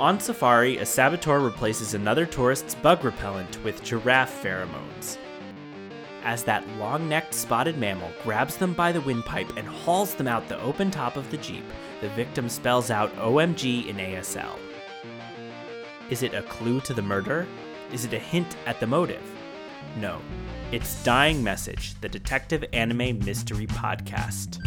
On safari, a saboteur replaces another tourist's bug repellent with giraffe pheromones. As that long necked spotted mammal grabs them by the windpipe and hauls them out the open top of the Jeep, the victim spells out OMG in ASL. Is it a clue to the murder? Is it a hint at the motive? No. It's Dying Message, the detective anime mystery podcast.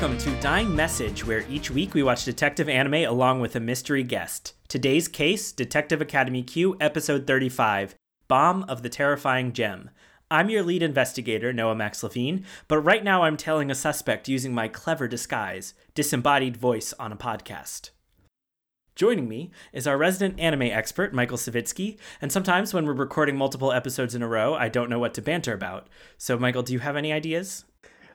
Welcome to Dying Message, where each week we watch detective anime along with a mystery guest. Today's case Detective Academy Q, Episode 35 Bomb of the Terrifying Gem. I'm your lead investigator, Noah Max Levine, but right now I'm tailing a suspect using my clever disguise, disembodied voice on a podcast. Joining me is our resident anime expert, Michael Savitsky, and sometimes when we're recording multiple episodes in a row, I don't know what to banter about. So, Michael, do you have any ideas?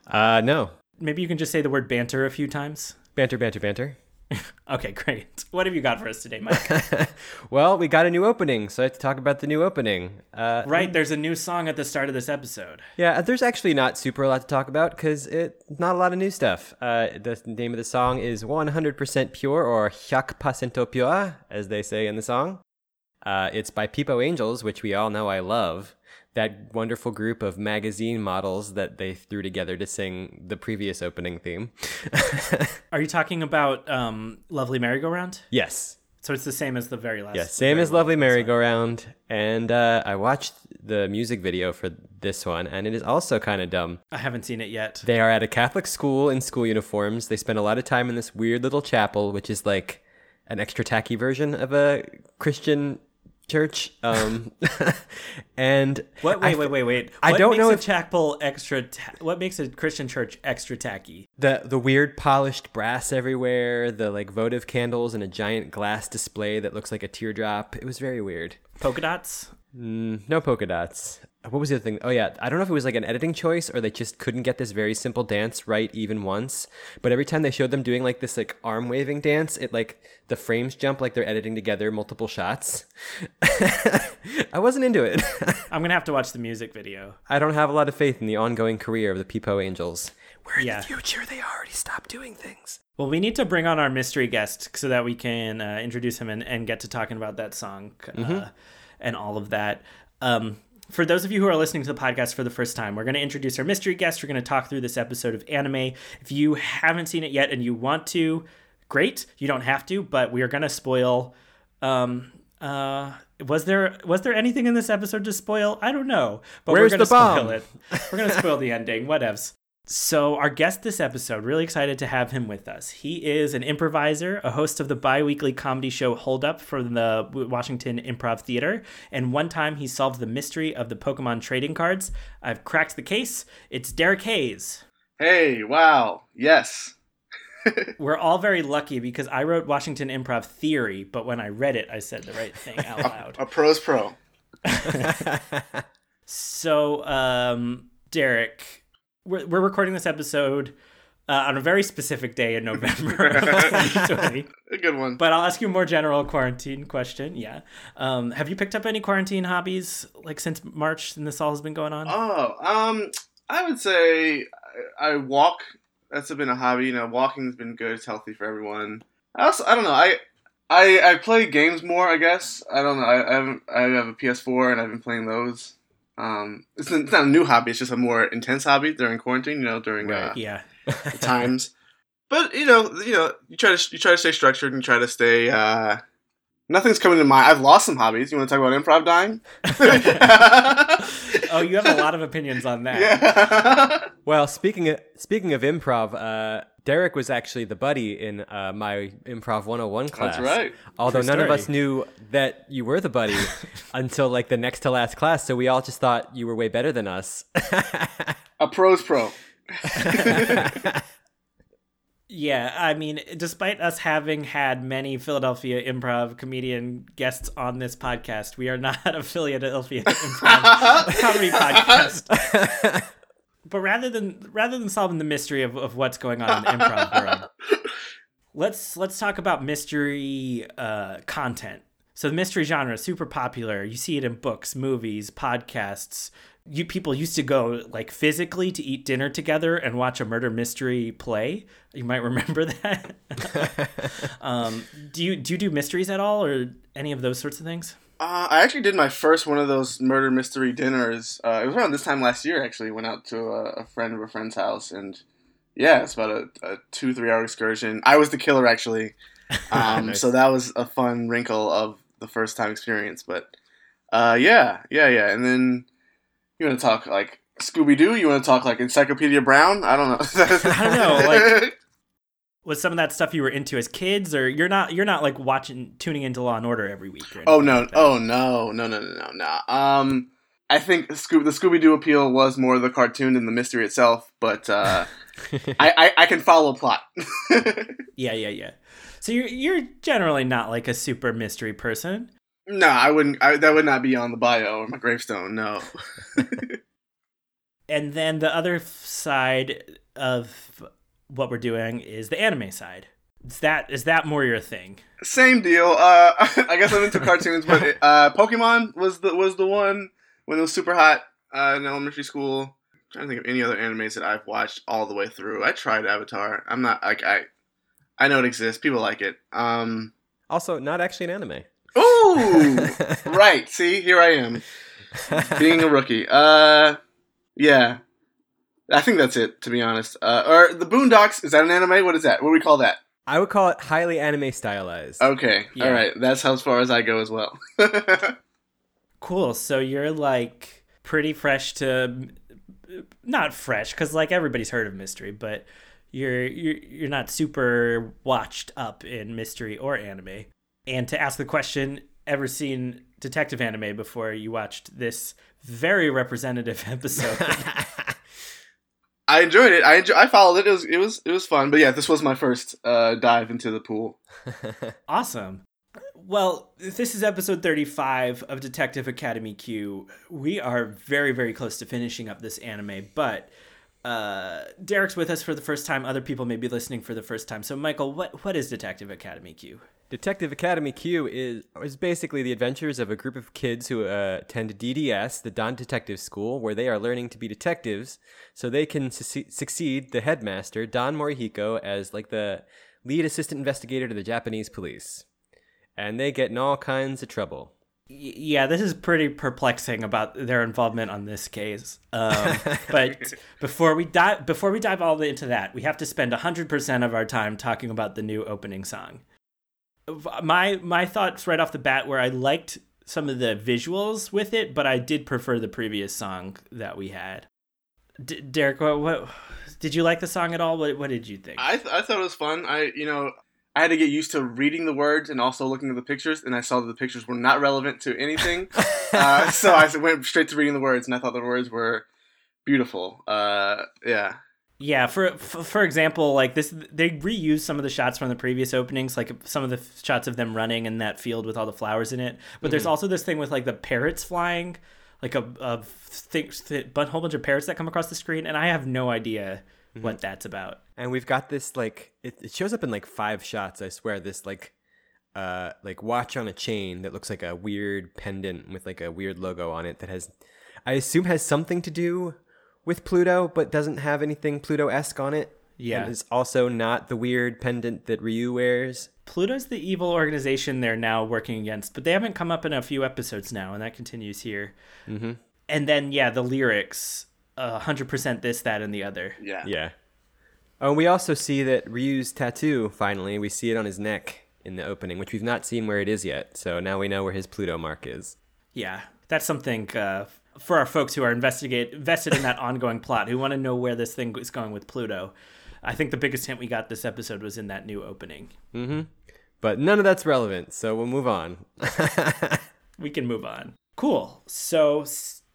Uh, no. Maybe you can just say the word banter a few times. Banter, banter, banter. Okay, great. What have you got for us today, Mike? well, we got a new opening, so I have to talk about the new opening. Uh, right, there's a new song at the start of this episode. Yeah, there's actually not super a lot to talk about because it not a lot of new stuff. Uh, the name of the song is 100% Pure or 100% Pure, as they say in the song. Uh, it's by Pipo Angels, which we all know I love. That wonderful group of magazine models that they threw together to sing the previous opening theme. Are you talking about um, Lovely Merry-Go-Round? yes, So it's the same as the very last. Yeah, same as Lovely Merry-Go-Round. And uh, I watched the music video for this one, and it is also kind of dumb. I haven't seen it yet. They are at a Catholic school in school uniforms. They spend a lot of time in this weird little chapel, which is like an extra tacky version of a Christian church. Um, and What? I Wait, wait, wait, wait. I What don't makes know a if- chapel extra. Ta- what makes a Christian church extra tacky? the the weird polished brass everywhere, the like votive candles, and a giant glass display that looks like a teardrop. It was very weird. Polka dots. Mm, no polka dots. What was the other thing? Oh yeah, I don't know if it was like an editing choice or they just couldn't get this very simple dance right even once. But every time they showed them doing like this like arm waving dance, it like the frames jump like they're editing together multiple shots. I wasn't into it. I'm gonna have to watch the music video. I don't have a lot of faith in the ongoing career of the Pipo Angels. Where in Yeah. the future they already stopped doing things. Well, we need to bring on our mystery guest so that we can uh, introduce him and, and get to talking about that song uh, and all of that. Um, for those of you who are listening to the podcast for the first time, we're going to introduce our mystery guest. We're going to talk through this episode of anime. If you haven't seen it yet and you want to, great. You don't have to, but we are going to spoil. Um, uh, was there was there anything in this episode to spoil? I don't know, but Where's we're going to spoil it. We're going to spoil the ending. Whatevs. So, our guest this episode, really excited to have him with us. He is an improviser, a host of the bi weekly comedy show Hold Up from the Washington Improv Theater, and one time he solved the mystery of the Pokemon trading cards. I've cracked the case. It's Derek Hayes. Hey, wow. Yes. We're all very lucky because I wrote Washington Improv Theory, but when I read it, I said the right thing out loud. A pro's pro. So, um, Derek, we're, we're recording this episode uh, on a very specific day in November of 2020. A good one. But I'll ask you a more general quarantine question. Yeah. Um, have you picked up any quarantine hobbies like since March and this all has been going on? oh, um, I would say I, I walk. That's been a hobby. You know, walking's been good. It's healthy for everyone. I also, I don't know. I, I, I play games more. I guess. I don't know. I, I haven't. I have a PS4 and I've been playing those. Um, it's not it's not a new hobby. It's just a more intense hobby during quarantine. You know, during uh, Right. yeah. times. But you know, you know, you try to you try to stay structured and try to stay. uh Nothing's coming to mind. I've lost some hobbies. You want to talk about improv dying? Oh, you have a lot of opinions on that. yeah. Well, speaking of speaking of improv, uh, Derek was actually the buddy in uh, my improv 101 class. That's right. Although True none of us knew that you were the buddy until like the next to last class, so we all just thought you were way better than us. A pro's pro. Yeah, I mean, despite us having had many Philadelphia improv comedian guests on this podcast, we are not a Philadelphia improv comedy podcast. But rather than rather than solving the mystery of, of what's going on in the improv world, let's let's talk about mystery uh, content. So the mystery genre is super popular. You see it in books, movies, podcasts. You people used to go like physically to eat dinner together and watch a murder mystery play. You might remember that. um, do you do you do mysteries at all or any of those sorts of things? Uh, I actually did my first one of those murder mystery dinners. Uh, it was around this time last year. Actually, went out to a, a friend of a friend's house, and yeah, it's about a, a two three hour excursion. I was the killer actually, um, Nice. so that was a fun wrinkle of the first time experience. But uh, yeah, yeah, yeah. And then you want to talk like Scooby Doo? You want to talk like Encyclopedia Brown? I don't know. I don't know, like- Was some of that stuff you were into as kids, or you're not? You're not like watching, tuning into Law and Order every week. Or Oh no! like? Oh no! No! No! No! No! No! Um, I think Scoo- the Scooby Doo appeal was more the cartoon than the mystery itself, but uh, I, I I can follow plot. Yeah, yeah, yeah. So you're you're generally not like a super mystery person. no, I wouldn't. I, that would not be on the bio or my gravestone. No. And then the other side of what we're doing is the anime side. Is that is that more your thing? Same deal. Uh, I guess I'm into cartoons, but it, uh, Pokemon was the was the one when it was super hot uh, in elementary school. trying to think of any other animes that I've watched all the way through. I tried Avatar. I'm not like I. I know it exists. People like it. Um. also, not actually an anime. Ooh. right. See, here I am being a rookie. Uh, yeah. I think that's it. To be honest. Uh, or the Boondocks is that an anime? What is that? What do we call that? I would call it highly anime stylized. Okay. Yeah. All right. That's how far as I go as well. Cool. So you're like pretty fresh to not fresh cuz like everybody's heard of mystery, but you're you're you're not super watched up in mystery or anime. And to ask the question, ever seen detective anime before you watched this very representative episode? I enjoyed it. I enjoy, I followed it. It was it was it was fun. But yeah, this was my first uh, dive into the pool. Awesome. Well, this is episode 35 of Detective Academy Q. We are very, very close to finishing up this anime, but uh, Derek's with us for the first time. Other people may be listening for the first time. So, Michael, what, what is Detective Academy Q? Detective Academy Q is is basically the adventures of a group of kids who uh, attend DDS, the Don Detective School, where they are learning to be detectives, so they can succe- succeed the headmaster Don Morihiko as like the lead assistant investigator to the Japanese police, and they get in all kinds of trouble. Yeah, this is pretty perplexing about their involvement on this case. Um, but before we dive before we dive all into that, we have to spend 100% of our time talking about the new opening song. My my thoughts right off the bat were I liked some of the visuals with it, but I did prefer the previous song that we had. D- Derek, what, what did you like the song at all? What what did you think? I th- I thought it was fun. I you know I had to get used to reading the words and also looking at the pictures, and I saw that the pictures were not relevant to anything. uh, so I went straight to reading the words, and I thought the words were beautiful. Uh, yeah. Yeah, for, for for example, like this, they reused some of the shots from the previous openings, like some of the f- shots of them running in that field with all the flowers in it. But there's also this thing with like the parrots flying, like a a thing, th- but whole bunch of parrots that come across the screen, and I have no idea what that's about. And we've got this like it, it shows up in like five shots. I swear this like uh like watch on a chain that looks like a weird pendant with like a weird logo on it that has I assume has something to do with Pluto, but doesn't have anything Pluto esque on it. Yeah. and it's also not the weird pendant that Ryu wears. Pluto's the evil organization they're now working against, but they haven't come up in a few episodes now, and that continues here. Mm-hmm. And then yeah, the lyrics, hundred percent this, that, and the other. Yeah. Yeah. Oh, and we also see that Ryu's tattoo. Finally, we see it on his neck in the opening, which we've not seen where it is yet. So now we know where his Pluto mark is. Yeah, that's something uh, for our folks who are investigate invested in that ongoing plot, who want to know where this thing is going with Pluto. I think the biggest hint we got this episode was in that new opening. Mm-hmm. But none of that's relevant, so we'll move on. We can move on. Cool. So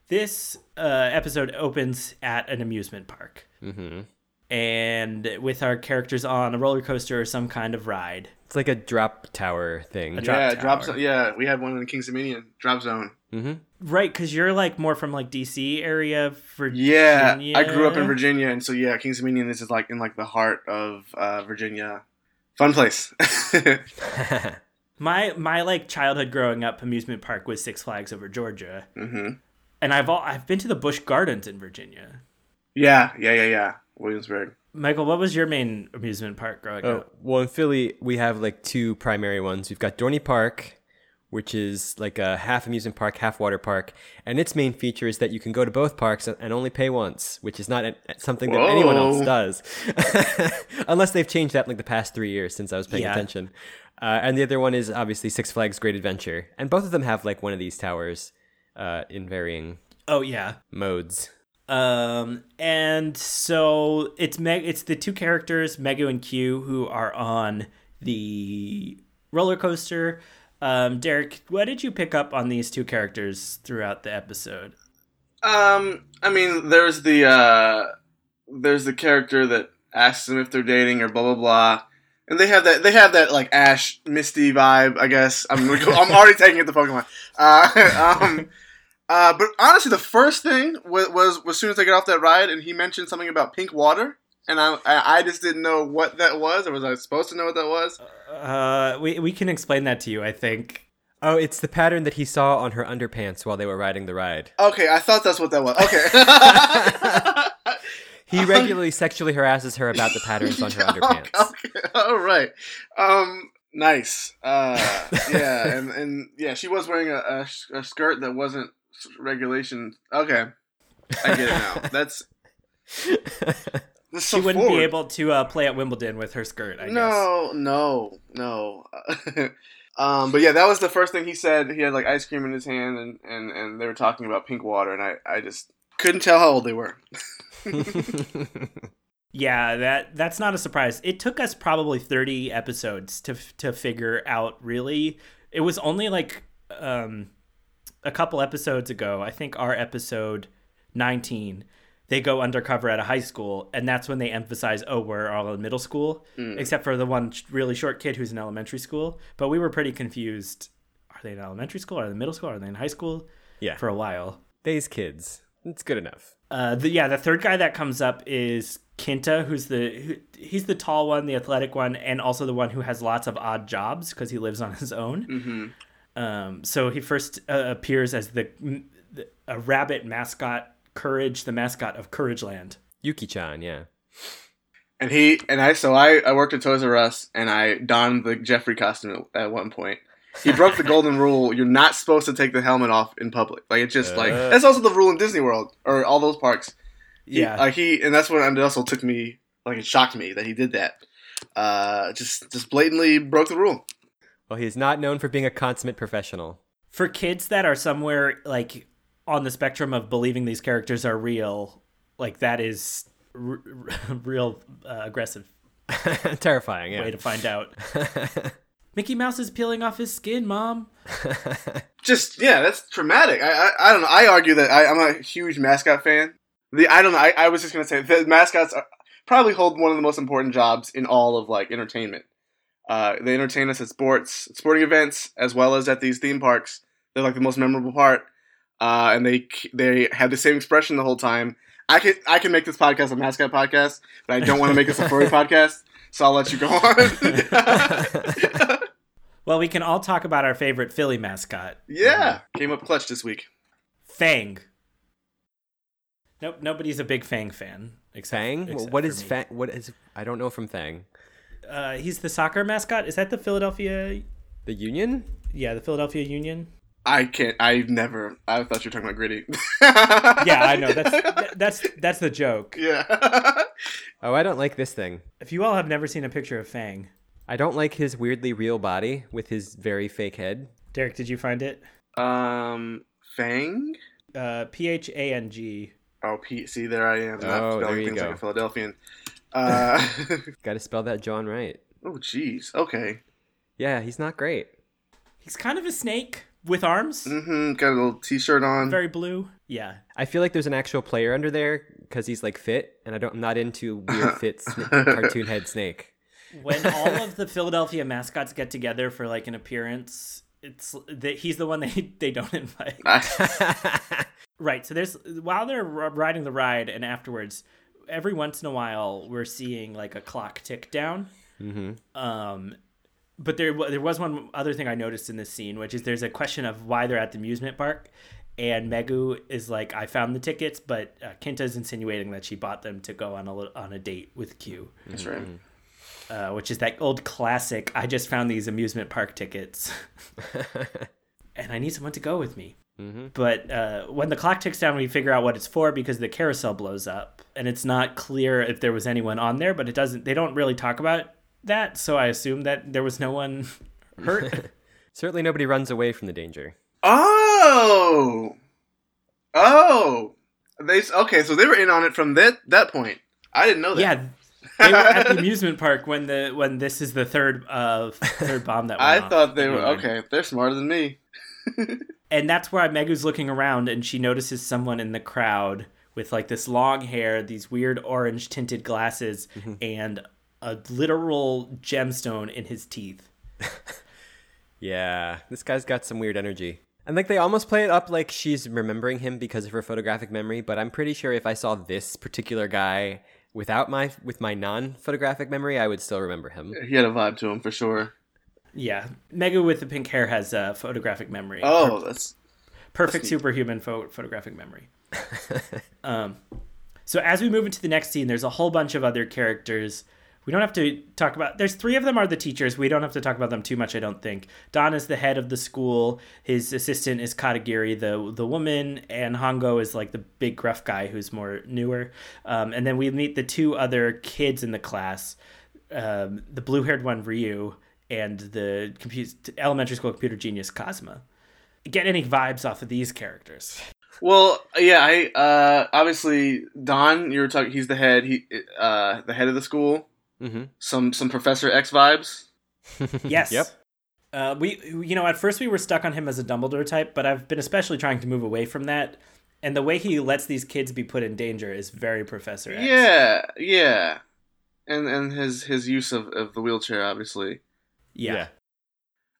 this uh, episode opens at an amusement park, mm-hmm. and with our characters on a roller coaster or some kind of ride. It's like a drop tower thing. A drop yeah, drop tower. zone. Yeah, we had one in the Kings Dominion. Drop zone. Mm-hmm. Right, because you're like more from like DC area, Virginia. Yeah, I grew up in Virginia, and so yeah, Kings Dominion. This is like in like the heart of uh, Virginia. Fun place. My my like childhood growing up amusement park was Six Flags over Georgia, hmm and I've all, I've been to the Busch Gardens in Virginia. Yeah, yeah, yeah, yeah. Williamsburg. Michael, what was your main amusement park growing Oh, up? well, in Philly, we have like two primary ones. We've got Dorney Park, which is like a half amusement park, half water park. And its main feature is that you can go to both parks and only pay once, which is not a- something that anyone else does. Unless they've changed that in like the past three years since I was paying Yeah. attention. Uh, and the other one is obviously Six Flags Great Adventure. And both of them have like one of these towers uh, in varying Oh yeah. modes. Um, and so it's Meg. It's the two characters, Megu and Q, who are on the roller coaster. Um, Derek, what did you pick up on these two characters throughout the episode? Um, I mean, there's the uh, there's the character that asks them if they're dating or blah blah blah, and they have that they have that like Ash Misty vibe. I guess I'm I'm already taking it to Pokemon. Uh, um, uh, but honestly, the first thing was was as soon as they get off that ride, and he mentioned something about pink water, and I I, just didn't know what that was, or was I supposed to know what that was? Uh, we we can explain that to you. I think. Oh, it's the pattern that he saw on her underpants while they were riding the ride. Okay, I thought that's what that was. Okay. He regularly sexually harasses her about the patterns on her underpants. Okay, all right. Um, nice. Uh, yeah, and and yeah, she was wearing a, a, a skirt that wasn't regulation. Okay, I get it now. That's this she wouldn't forward. be able to uh, play at Wimbledon with her skirt. I guess. no, no, no. um, but yeah, that was the first thing he said. He had like ice cream in his hand, and and and they were talking about pink water, and I I just couldn't tell how old they were. Yeah, that that's not a surprise. It took us probably 30 episodes to to figure out really. It was only like um a couple episodes ago, I think our episode 19, they go undercover at a high school and that's when they emphasize oh, we're all in middle school, except for the one really short kid who's in elementary school, but we were pretty confused. Are they in elementary school? Are they in middle school? Are they in high school? yeah, For a while. these kids. It's good enough. Uh, the, yeah, the third guy that comes up is Kinta, who's the who, he's the tall one, the athletic one, and also the one who has lots of odd jobs because he lives on his own. Mm-hmm. Um, so he first uh, appears as the, the a rabbit mascot, Courage, the mascot of Courage Land. Yuki-chan, yeah. And he and I so I I worked at Toys R Us and I donned the Jeffrey costume at, at one point. He broke the golden rule. You're not supposed to take the helmet off in public. Like it's just like Uh. that's also the rule in Disney World or all those parks. He- Yeah, like he and that's when it also took me like it shocked me that he did that. Uh, just just blatantly broke the rule. Well, he is not known for being a consummate professional. for kids that are somewhere like on the spectrum of believing these characters are real, like that is r- r- real uh, aggressive Terrifying, yeah. way to find out. Mickey Mouse is peeling off his skin, mom. Just yeah, that's traumatic. I I, I don't know. I argue that I, I'm a huge mascot fan. The I don't know. I, I was just gonna say the mascots are, probably hold one of the most important jobs in all of like entertainment. Uh, they entertain us at sports, sporting events, as well as at these theme parks. They're like the most memorable part, uh, and they they have the same expression the whole time. I can I can make this podcast a mascot podcast, but I don't want to make this a furry podcast. So I'll let you go on. Well, we can all talk about our favorite Philly mascot, yeah, came up clutch this week. Phang. Nope, nobody's a big Phang fan. Except, Phang? except what for is me. Phang? What is? I don't know from Phang. Uh, he's the soccer mascot. Is that the Philadelphia? The Union? Yeah, the Philadelphia Union. I can't. I've never. I thought you were talking about gritty. Yeah, I know. That's that's that's the joke. yeah. Oh, I don't like this thing. If you all have never seen a picture of Phang, I don't like his weirdly real body with his very fake head. Derek, did you find it? um, Phang. Uh, P H A N G. Oh, P. See, there I am. Not Oh, there you things go. like a Philadelphian. Uh, Got to spell that John right. oh, jeez. Okay. Yeah, he's not great. He's kind of a snake with arms, Mm-hmm. Got a little T-shirt on. very blue. Yeah, I feel like there's an actual player under there because he's like fit, and I don't. I'm not into weird fit sna- cartoon head snake. when all of the Philadelphia mascots get together for like an appearance, it's that he's the one they they don't invite. Right. So there's while they're riding the ride and afterwards, every once in a while we're seeing like a clock tick down. Mm-hmm. Um, but there there was one other thing I noticed in this scene, which is there's a question of why they're at the amusement park, and Megu is like, "I found the tickets," but uh, Kinta's insinuating that she bought them to go on a on a date with Q, That's right. uh, which is that old classic. I just found these amusement park tickets, and I need someone to go with me. Mm-hmm. But uh, when the clock ticks down, we figure out what it's for because the carousel blows up, and it's not clear if there was anyone on there. But it doesn't. They don't really talk about that, so I assume that there was no one hurt. Certainly nobody runs away from the danger. Oh, oh, they s- okay. So they were in on it from that that point. I didn't know that. yeah, they were at the amusement park when the when this is the third uh third bomb that went I off. thought they were okay. They're smarter than me. and that's where Megu's looking around and she notices someone in the crowd with like this long hair, these weird orange tinted glasses, and a literal gemstone in his teeth. Yeah, this guy's got some weird energy. And like they almost play it up like she's remembering him because of her photographic memory, but I'm pretty sure if I saw this particular guy without my with my non-photographic memory, I would still remember him. He had a vibe to him for sure. Yeah, Megu with the pink hair has uh, photographic memory. Oh, that's perfect that's superhuman pho- photographic memory. um, so as we move into the next scene, there's a whole bunch of other characters. We don't have to talk about. There's three of them are the teachers. We don't have to talk about them too much. I don't think. Don is the head of the school. His assistant is Katagiri, the the woman, and Hongo is like the big gruff guy who's more newer. Um, and then we meet the two other kids in the class, um, the blue haired one Ryu, and the compu- elementary school computer genius Cosma get any vibes off of these characters. well. Yeah, I uh obviously Don. You were talking. He's the head. He uh the head of the school. Mm-hmm. Some some Professor X vibes. Yes. Yep. Uh, we, you know, at first we were stuck on him as a Dumbledore type, but I've been especially trying to move away from that. And the way he lets these kids be put in danger is very Professor X. Yeah, yeah. And and his his use of, of the wheelchair, obviously. Yeah.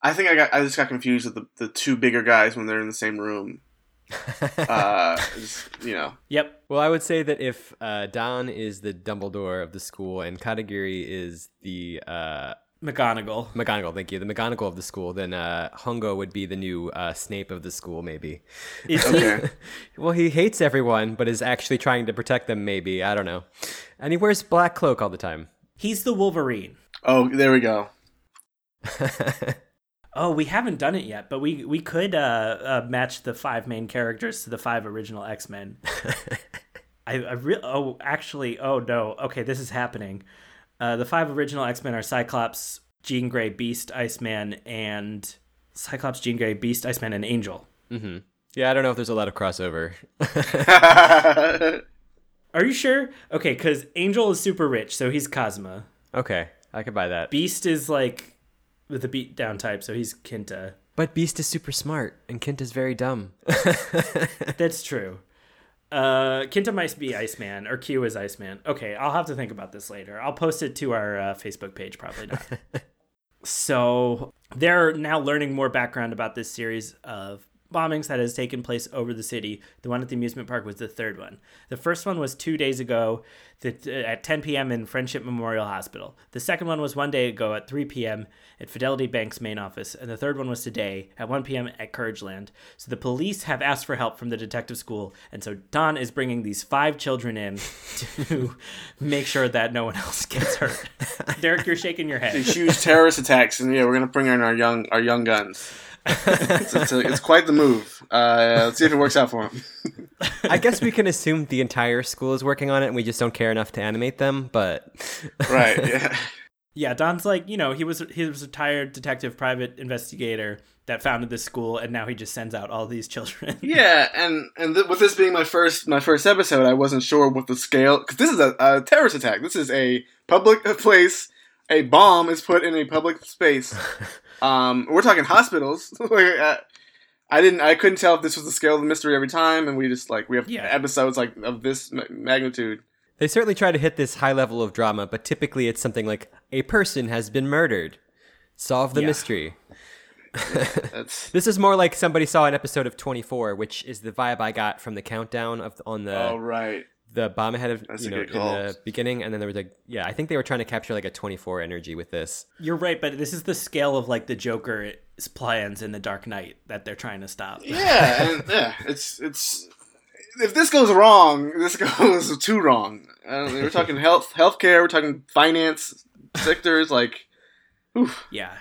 I think I got I just got confused with the, the two bigger guys when they're in the same room. Uh, just, you know. Yep. well, I would say that if uh, Don is the Dumbledore of the school and Katagiri is the uh, McGonagall. McGonagall, thank you, the McGonagall of the school, then uh, Hongo would be the new uh, Snape of the school, maybe. Is he? Okay. Well, he hates everyone, but is actually trying to protect them, maybe. I don't know. And he wears black cloak all the time. He's the Wolverine. oh, there we go. Oh, we haven't done it yet, but we we could uh, uh, match the five main characters to the five original X Men. I, I re- oh actually oh no okay this is happening. Uh, the five original X Men are Cyclops, Jean Grey, Beast, Iceman, and Cyclops, Jean Grey, Beast, Iceman, and Angel. hmm Yeah, I don't know if there's a lot of crossover. Are you sure? Okay, because Angel is super rich, so he's Cosma. okay, I could buy that. Beast is like with the beat down type, so he's Kinta. But Beast is super smart, and Kent is very dumb. That's true. Uh, Kinta might be Iceman, or Q is Iceman. Okay, I'll have to think about this later. I'll post it to our uh, Facebook page, probably not. so they're now learning more background about this series of bombings that has taken place over the city. The one at the amusement park was the third one. The first one was two days ago uh, at 10 p.m. in Friendship Memorial Hospital. The second one was one day ago at 3 p.m. at Fidelity Bank's main office. And the third one was today at 1 p.m. at Courageland. So the police have asked for help from the detective school. And so Don is bringing these five children in to make sure that no one else gets hurt. Derek, you're shaking your head. These huge terrorist attacks, and yeah, we're gonna bring in our young our young guns. It's, it's, a, it's quite the move. Uh, let's see if it works out for him. I guess we can assume the entire school is working on it, and we just don't care enough to animate them. But right? Yeah. Yeah, Don's like, you know, he was he was a retired detective private investigator that founded this school and now he just sends out all these children. Yeah, and and th- with this being my first my first episode, I wasn't sure what the scale because this is a, a terrorist attack. This is a public place. A bomb is put in a public space. Um, we're talking hospitals. I didn't, I couldn't tell if this was the scale of the mystery every time, and we just like we have Yeah. episodes like of this magnitude. they certainly try to hit this high level of drama. But typically, it's something like a person has been murdered. Solve the Yeah. mystery. This is more like somebody saw an episode of 24, which is the vibe I got from the countdown of on the oh right. The bomb ahead of That's you know in the beginning, and then there was like yeah. I think they were trying to capture like a 24 energy with this. You're right, but this is the scale of like the Joker's plans in the Dark Knight that they're trying to stop. Yeah, and yeah, it's it's if this goes wrong, this goes too wrong. Uh, we're talking health, healthcare. We're talking finance sectors. Like, oof. Yeah.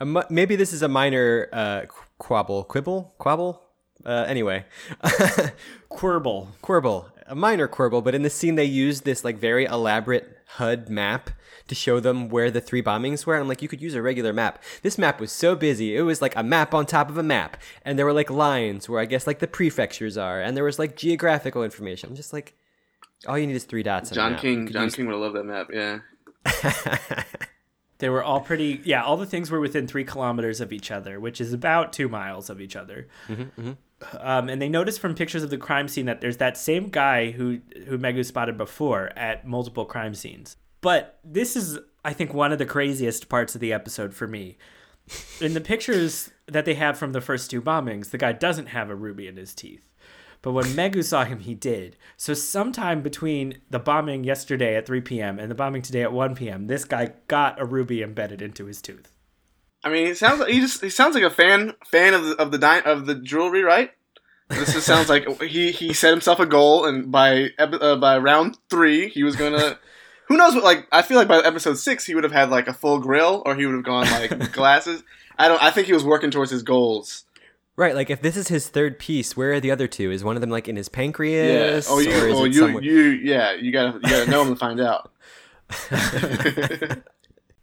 A mu- maybe this is a minor uh, quabble, quibble, quabble. Uh, anyway, Quirble. quibble, a minor quibble, but in the scene they used this like very elaborate HUD map to show them where the three bombings were. And I'm like, you could use a regular map. This map was so busy; it was like a map on top of a map, and there were like lines where I guess like the prefectures are, and there was like geographical information. I'm just like, all you need is three dots. on a John map. King. John use- King would have loved that map. Yeah. They were all pretty, yeah, all the things were within three kilometers of each other, which is about two miles of each other. Um, and they noticed from pictures of the crime scene that there's that same guy who, who Megu spotted before at multiple crime scenes. But this is, I think, one of the craziest parts of the episode for me. In the pictures that they have from the first two bombings, the guy doesn't have a ruby in his teeth. But when Megu saw him, he did. So sometime between the bombing yesterday at 3 p.m. and the bombing today at 1 p.m., this guy got a ruby embedded into his tooth. I mean, he sounds like he just he sounds like a fan fan of the of the di- of the jewelry, right? This just sounds like he he set himself a goal, and by uh, by round three, he was gonna. Who knows? What like I feel like by episode six, he would have had like a full grill, or he would have gone like glasses. I don't. I think he was working towards his goals. Right, like if this is his third piece, where are the other two? Is one of them like in his Yeah. pancreas? Oh, you. or is Oh, it you. somewhere- You. Yeah. You gotta. You gotta know him to find out.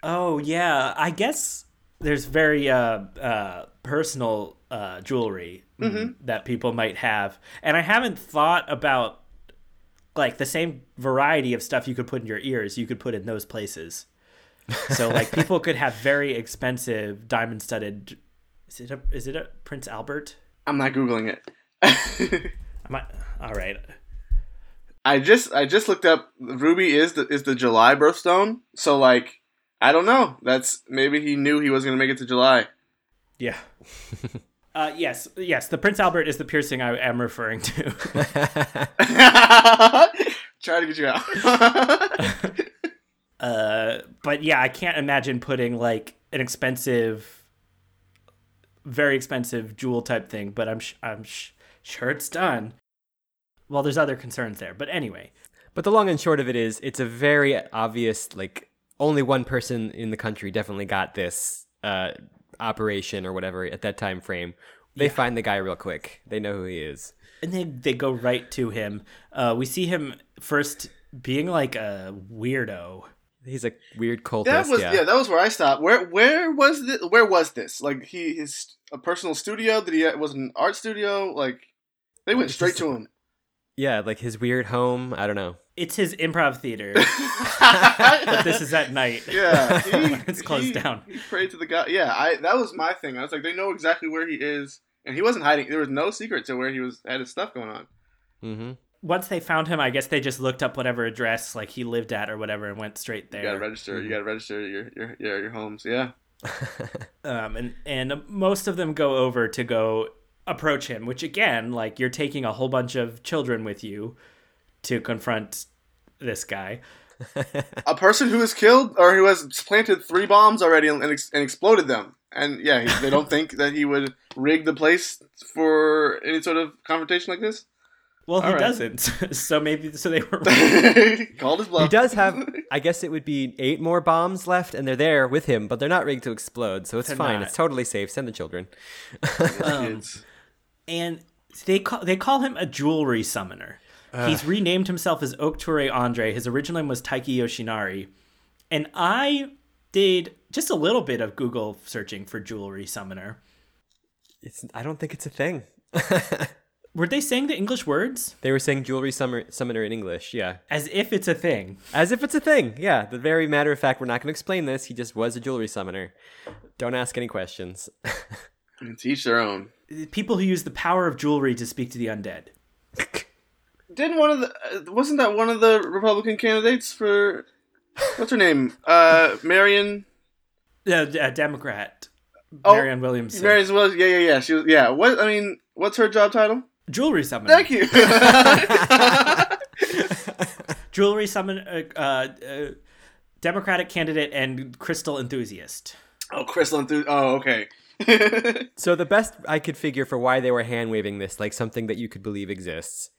Oh yeah, I guess there's very uh, uh, personal uh, jewelry mm, that people might have, and I haven't thought about like the same variety of stuff you could put in your ears. You could put in those places. So like people could have very expensive diamond studded. Is it a is it a Prince Albert? I'm not googling it. Am I, all right. I just I just looked up Ruby is the is the July birthstone. So like I don't know. That's maybe he knew he was gonna make it to July. Yeah. Uh, yes, yes. The Prince Albert is the piercing I am referring to. Try to get you out. Uh, but yeah, I can't imagine putting like an expensive, very expensive jewel type thing. But I'm sh- I'm sh- sure it's done. Well, there's other concerns there, but anyway, But the long and short of it is, it's a very obvious, like, only one person in the country definitely got this uh, operation or whatever at that time frame. They find the guy real quick. They know who he is. and they they go right to him. Uh, we see him first being like a weirdo. He's a weird cultist. that was yeah. yeah. That was where I stopped. Where where was this? Where was this? Like he his a personal studio? Did he was an art studio? Like they went straight just- to him. Yeah, like his weird home. I don't know. It's his improv theater, but this is at night. Yeah, he, It's closed he- down. He prayed to the god. Yeah, I that was my thing. I was like, they know exactly where he is, and he wasn't hiding. There was no secret to where he was had his stuff going on. hmm Once they found him, I guess they just looked up whatever address like he lived at or whatever and went straight there. You gotta register. You gotta register your your your, your homes. Yeah. um, and and most of them go over to go approach him which again like you're taking a whole bunch of children with you to confront this guy A person who was killed or who has planted three bombs already and, ex- and exploded them. And yeah, he, they don't think that he would rig the place for any sort of confrontation like this. Well he All right. doesn't so maybe so they were Called his bluff. He does have, I guess it would be eight more bombs left, and they're there with him, but they're not rigged to explode, so it's They're fine. not. It's totally safe. Send the children. um, and they call they call him a jewelry summoner he's renamed himself as Okture Andre his original name was Taiki Yoshinari and I did just a little bit of Google searching for jewelry summoner It's. I don't think it's a thing. were they saying the English words they were saying jewelry summer, summoner in English. Yeah. as if it's a thing As if it's a thing. Yeah. The very matter of fact, we're not going to explain this. He just was a jewelry summoner. Don't ask any questions. And to each their own. people who use the power of jewelry to speak to the undead. Didn't one of the uh, wasn't that one of the Republican candidates for what's her name? Uh, Marion. Uh, d- uh, Democrat Oh, Marianne Williamson. Marion was yeah yeah yeah she was yeah. What I mean, what's her job title? Jewelry summoner. Thank you. jewelry summon, uh, uh, uh, Democratic candidate and crystal enthusiast. Oh, crystal enthusiast. Oh, okay. So the best I could figure for why they were hand waving this, like something that you could believe exists.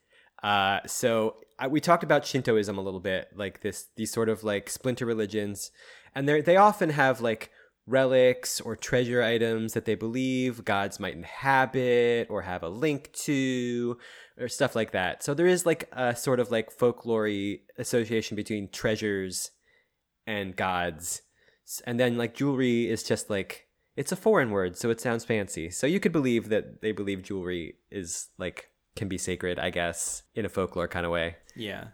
Uh, so I, we talked about Shintoism a little bit, like this, these sort of like splinter religions, and they they often have like relics or treasure items that they believe gods might inhabit or have a link to, or stuff like that. So there is like a sort of like folklore association between treasures and gods, and then like jewelry is just like it's a foreign word, so it sounds fancy. So you could believe that they believe jewelry is like can be sacred, I guess, in a folklore kind of way. Yeah.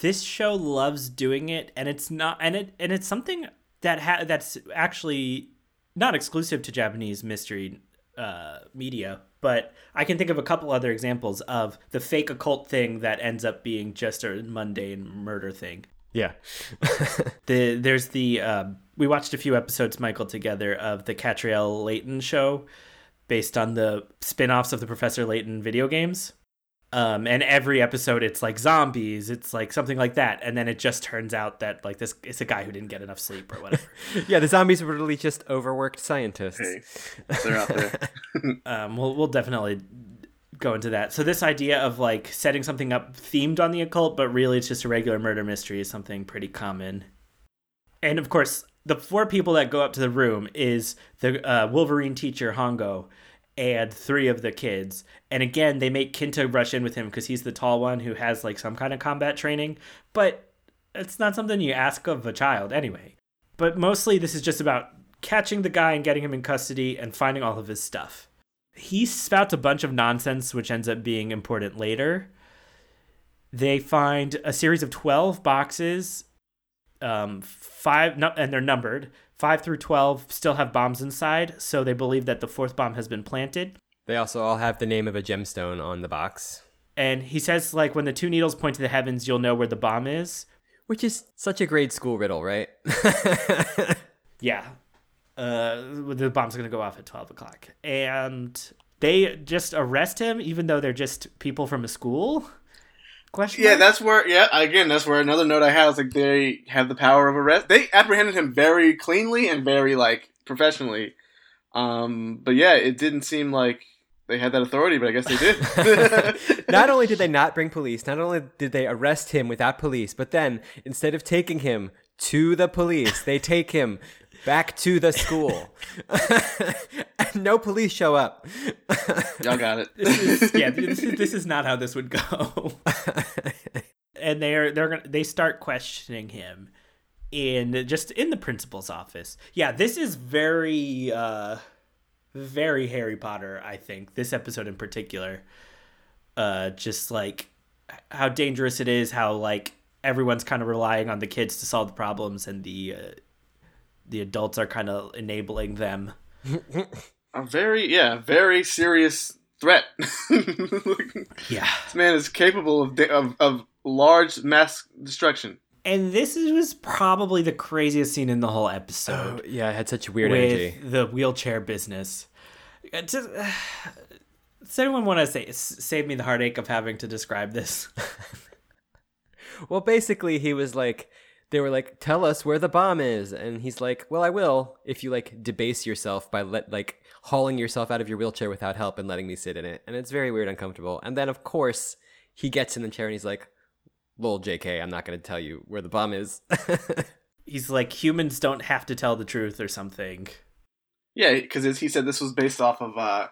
This show loves doing it and it's not and it and it's something that ha- that's actually not exclusive to Japanese mystery uh, media, but I can think of a couple other examples of the fake occult thing that ends up being just a mundane murder thing. Yeah. The there's the um, we watched a few episodes, Michael, together of the Katrielle Layton show, based on the spin-offs of the Professor Layton video games. Um, and every episode, it's like zombies, it's like something like that, and then it just turns out that like this it's a guy who didn't get enough sleep or whatever. yeah, the zombies were really just overworked scientists. hey, they're out there. um, we'll we'll definitely go into that. So this idea of like setting something up themed on the occult, but really it's just a regular murder mystery is something pretty common. And of course, the four people that go up to the room is the uh, Wolverine teacher Hongo and three of the kids. And again, they make Kinta rush in with him because he's the tall one who has like some kind of combat training, but it's not something you ask of a child anyway. But mostly, this is just about catching the guy and getting him in custody and finding all of his stuff he spouts a bunch of nonsense, which ends up being important later. They find a series of 12 boxes, um, five, and they're numbered. Five through 12 still have bombs inside, so they believe that the fourth bomb has been planted. They also all have the name of a gemstone on the box, And he says, like, when the two needles point to the heavens, you'll know where the bomb is. which is such a grade school riddle, right? Yeah. Uh, the bomb's going to go off at 12 o'clock. And they just arrest him, even though they're just people from a school? Question Yeah, mark? that's where. Yeah, again, that's where another note I had was like they have the power of arrest. They apprehended him very cleanly and very like professionally. Um, but yeah, it didn't seem like they had that authority, but I guess they did. not only did they not bring police, not only did they arrest him without police, but then instead of taking him to the police, they take him back to the school. no police show up. Y'all got it. this is, yeah, this is, this is not how this would go. and they're they're gonna they start questioning him in just in the principal's office. Yeah, this is very uh very Harry Potter, I think. This episode in particular. Uh just like how dangerous it is, how like everyone's kind of relying on the kids to solve the problems and the uh, the adults are kind of enabling them. A very yeah, very serious threat. Yeah, this man is capable of da- of of large mass destruction. And this is- was probably the craziest scene in the whole episode. Oh, yeah, it had such a weird with energy. the wheelchair business. Uh, does anyone want to say save me the heartache of having to describe this? Well, basically, he was like, they were like, "Tell us where the bomb is," and he's like, "Well, I will if you like debase yourself by let like hauling yourself out of your wheelchair without help and letting me sit in it." And it's very weird, uncomfortable. And then, of course, he gets in the chair and he's like, "Lol, J.K., I'm not going to tell you where the bomb is." He's like humans don't have to tell the truth or something. Yeah, because he said this was based off of. Uh,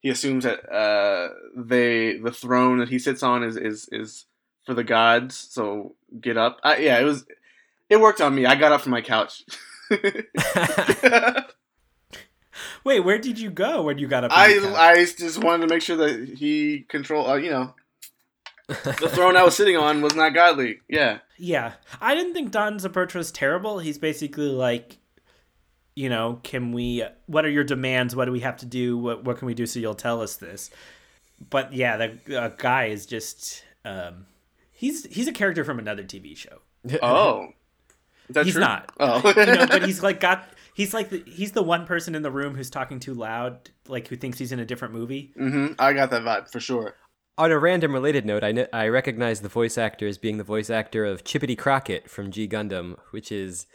he assumes that uh, they the throne that he sits on is is is for the gods. So get up. I, yeah, it was. It worked on me. I got up from my couch. Wait, where did you go when you got up? I? I just wanted to make sure that he control. Uh, you know, the throne I was sitting on was not godly. Yeah. yeah, I didn't think Don's approach was terrible. He's basically like, you know, can we? What are your demands? What do we have to do? What what can we do so you'll tell us this? But yeah, the uh, guy is just. Um, he's he's a character from another TV show. Oh. Is that He's true? not. Oh. you know, but he's like got he's like the, he's the one person in the room who's talking too loud, like who thinks he's in a different movie. Mm-hmm. I got that vibe for sure. On a random related note, I, kn- I recognize the voice actor as being the voice actor of Chibodee Crocket from G Gundam, which is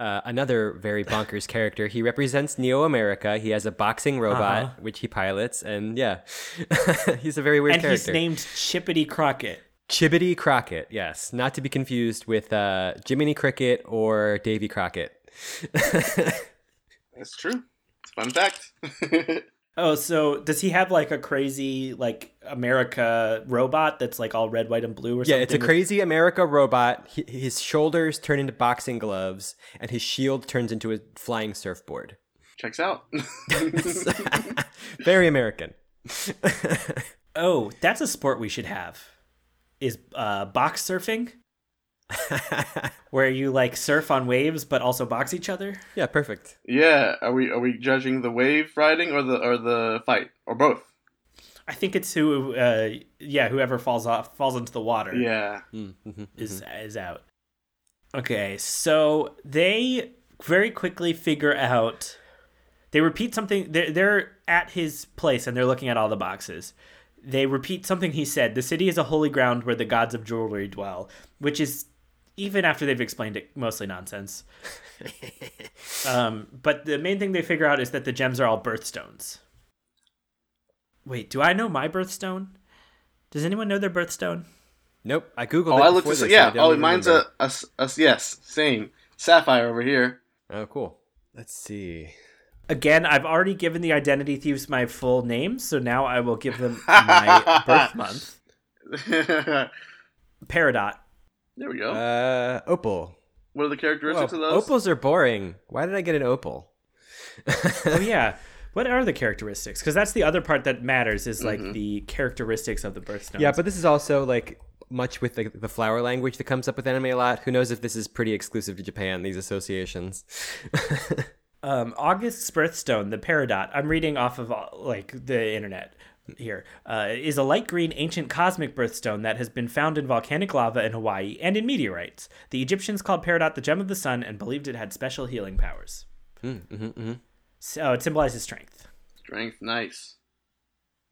uh, another very bonkers character. He represents Neo America. He has a boxing robot, Uh-huh. which he pilots, and yeah, he's a very weird and he's named Chibodee Crocket. Chibodee Crocket, yes, not to be confused with uh, Jiminy Cricket or Davy Crockett. That's true. It's a fun fact. Oh, so does he have like a crazy like America robot that's like all red, white, and blue or Yeah, something? it's a crazy America robot. Hi- His shoulders turn into boxing gloves, and his shield turns into a flying surfboard. Checks out. Very American. Oh, that's a sport we should have. Is uh, box surfing, where you like surf on waves but also box each other. yeah, perfect. yeah. Are we are we judging the wave riding or the or the fight or both? I think it's who, uh, yeah, whoever falls off falls into the water. Yeah. Mm-hmm. is is out. Okay, so they very quickly figure out. They repeat something. They're, they're at his place and they're looking at all the boxes. They repeat something he said. The city is a holy ground where the gods of jewelry dwell, which is even after they've explained it, mostly nonsense. um, but the main thing they figure out is that the gems are all birthstones. Wait, do I know my birthstone? Does anyone know their birthstone? Nope, I googled. Oh, it I looked before this. this, Yeah. I don't Oh, even mine's a, a, a s- a s- yes, same sapphire over here. Oh, cool. Let's see. Again, Again, I've already given the identity thieves my full name, so now I will give them my birth month. Peridot. There we go. Uh, opal. what are the characteristics Well, of those? opals are boring. Why did I get an opal? Oh yeah. What are the characteristics? Because that's the other part that matters is like Mm-hmm. the characteristics of the birthstones. Yeah, but this is also like much with the, the flower language that comes up with anime a lot. Who knows if this is pretty exclusive to Japan? These associations. Um, August's birthstone, the Peridot. I'm reading off of uh, like the internet here. Uh, is a light green ancient cosmic birthstone that has been found in volcanic lava in Hawaii and in meteorites. The Egyptians called Peridot the gem of the sun and believed it had special healing powers. mm-hmm, So it symbolizes strength. Strength, nice.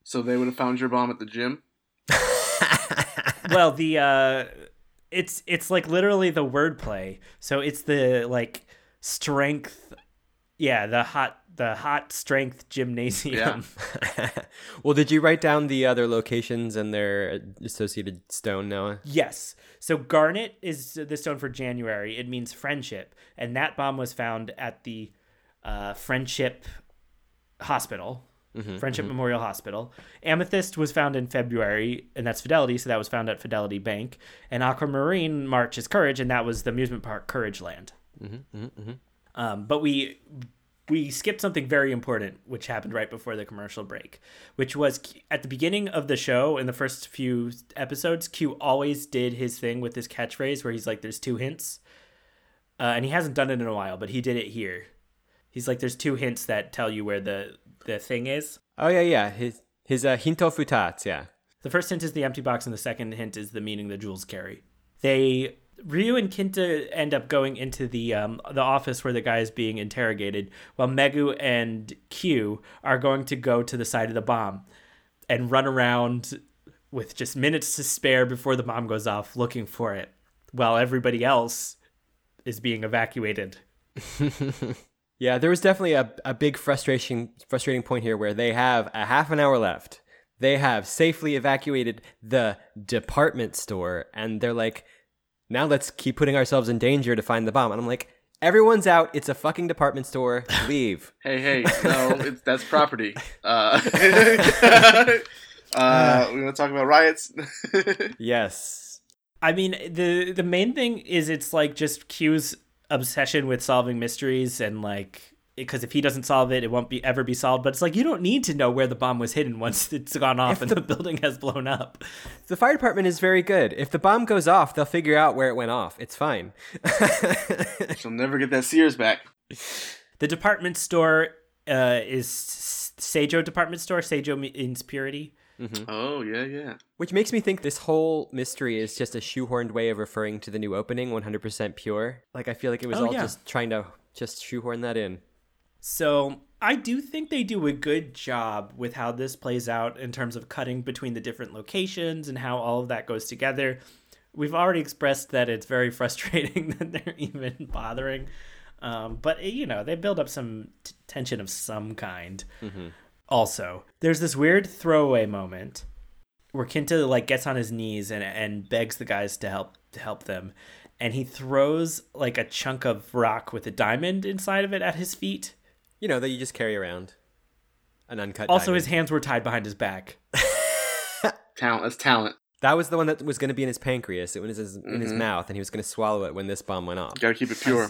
So they would have found your bomb at the gym. well, the uh it's it's like literally the wordplay. So it's the like strength yeah, the hot the hot strength gymnasium. well, did you write down the other locations and their associated stone, Noah? Yes. So garnet is the stone for January. It means friendship, and that bomb was found at the uh, Friendship Hospital, mm-hmm, Friendship mm-hmm. Memorial Hospital. Amethyst was found in February, and that's Fidelity, so that was found at Fidelity Bank. And Aquamarine March is Courage, and that was the amusement park Courage Land. Mm-hmm, Um, but we we skipped something very important, which happened right before the commercial break, which was at the beginning of the show in the first few episodes. Q always did his thing with this catchphrase where he's like, "There's two hints," uh, and he hasn't done it in a while, but he did it here. He's like, "There's two hints that tell you where the the thing is." Oh yeah, yeah. His his uh, hinto futats, yeah. The first hint is the empty box, and the second hint is the meaning the jewels carry. They Ryu and Kinta end up going into the um, the office where the guy is being interrogated, while Megu and Q are going to go to the side of the bomb and run around with just minutes to spare before the bomb goes off, looking for it, while everybody else is being evacuated. Yeah, there was definitely a, a big frustration frustrating point here where they have a half an hour left. They have safely evacuated the department store and they're like, now let's keep putting ourselves in danger to find the bomb. And I'm like, everyone's out. It's a fucking department store. Leave. Hey, hey, no, it's, that's property. Uh, uh, we want to talk about riots. yes. I mean, the the main thing is it's like just Q's obsession with solving mysteries and like because if he doesn't solve it, it won't be ever be solved. But it's like you don't need to know where the bomb was hidden once it's gone off and the building has blown up. The fire department is very good. If the bomb goes off, they'll figure out where it went off. It's fine. She'll never get that Sears back. The department store uh, is S- Seijo department store. Seijo means purity. Oh yeah, yeah. Which makes me think this whole mystery is just a shoehorned way of referring to the new opening, 100% pure. Like, I feel like it was Oh, all yeah. just trying to just shoehorn that in. So I do think they do a good job with how this plays out in terms of cutting between the different locations and how all of that goes together. We've already expressed that it's very frustrating that they're even bothering. Um, but you know, they build up some t- tension of some kind. Mm-hmm. Also, there's this weird throwaway moment where Kinta like gets on his knees and and begs the guys to help to help them, and he throws like a chunk of rock with a diamond inside of it at his feet. You know that you just carry around an uncut. Also, diamond. his hands were tied behind his back. Talent. That's talent. that was the one that was going to be in his pancreas. It was his, in his Mhm. mouth, and he was going to swallow it when this bomb went off. You gotta keep it pure.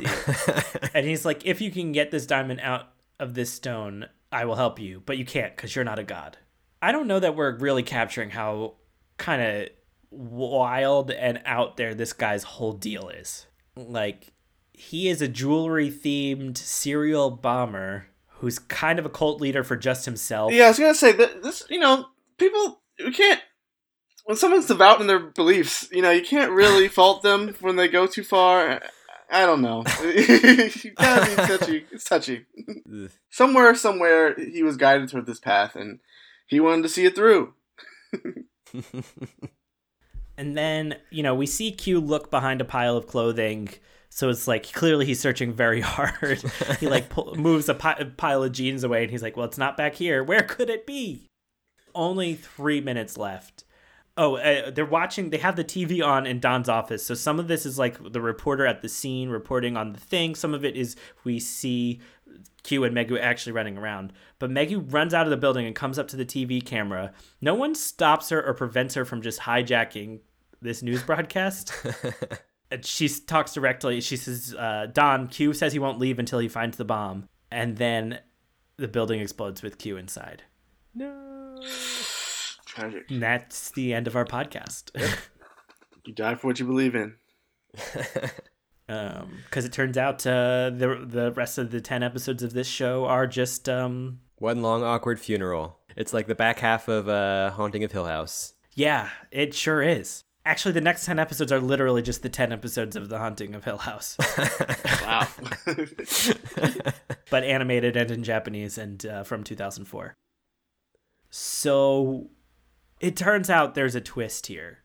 and he's like, if you can get this diamond out of this stone, I will help you, but you can't because you're not a god. I don't know that we're really capturing how kind of wild and out there this guy's whole deal is. Like, he is a jewelry themed serial bomber who's kind of a cult leader for just himself. Yeah, I was gonna say that this. You know, people we can't. When someone's devout in their beliefs, you know, you can't really fault them when they go too far. I don't know. you gotta be touchy. It's touchy. Somewhere, somewhere, he was guided toward this path, and he wanted to see it through. And then, you know, we see Q look behind a pile of clothing. So it's like clearly he's searching very hard. he like pu- moves a pi- pile of jeans away and he's like, well, it's not back here. Where could it be? Only three minutes left. Oh, uh, they're watching, they have the TV on in Don's office. So some of this is like the reporter at the scene reporting on the thing. Some of it is we see Q and Megu actually running around. But Megu runs out of the building and comes up to the TV camera. No one stops her or prevents her from just hijacking this news broadcast. And she talks directly. She says, uh, Don, Q says he won't leave until he finds the bomb. And then the building explodes with Q inside. no. Tragic. And that's the end of our podcast. You die for what you believe in. because Um, it turns out uh, the the rest of the ten episodes of this show are just um, One long awkward funeral. It's like the back half of uh, Haunting of Hill House. yeah, it sure is. Actually, the next ten episodes are literally just the ten episodes of The Haunting of Hill House, Wow. but animated and in Japanese and uh, from 2004. So it turns out there's a twist here.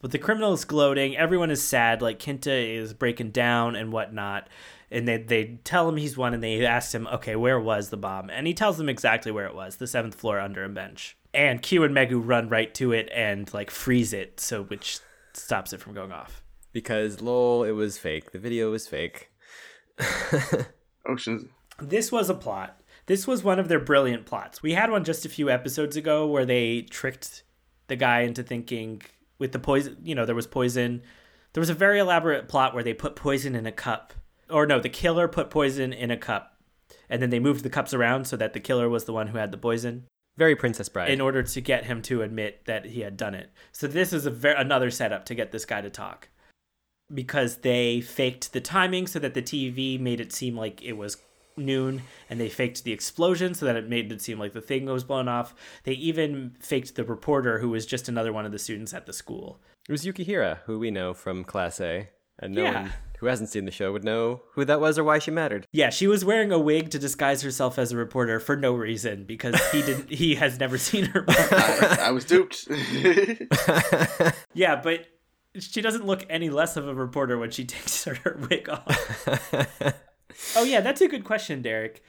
But the criminal is gloating. Everyone is sad. Like Kinta is breaking down and whatnot. And they, they tell him he's won and they ask him, okay, where was the bomb? And he tells them exactly where it was the seventh floor under a bench. And Q and Megu run right to it and like freeze it, so which stops it from going off. Because lol, it was fake. The video was fake. Oh, Oceans. This was a plot. This was one of their brilliant plots. We had one just a few episodes ago where they tricked the guy into thinking with the poison, you know, there was poison. There was a very elaborate plot where they put poison in a cup. Or no, the killer put poison in a cup. And then they moved the cups around so that the killer was the one who had the poison Very Princess Bride. in order to get him to admit that he had done it. So this is a ver- another setup to get this guy to talk. Because they faked the timing so that the TV made it seem like it was noon and they faked the explosion so that it made it seem like the thing was blown off. They even faked the reporter who was just another one of the students at the school. it was Yukihira, who we know from Class A. And no Yeah. one who hasn't seen the show would know who that was or why she mattered. Yeah, she was wearing a wig to disguise herself as a reporter for no reason because he didn't he has never seen her before. I, I was duped. Yeah, but she doesn't look any less of a reporter when she takes her, her wig off. oh yeah, that's a good question, Derek.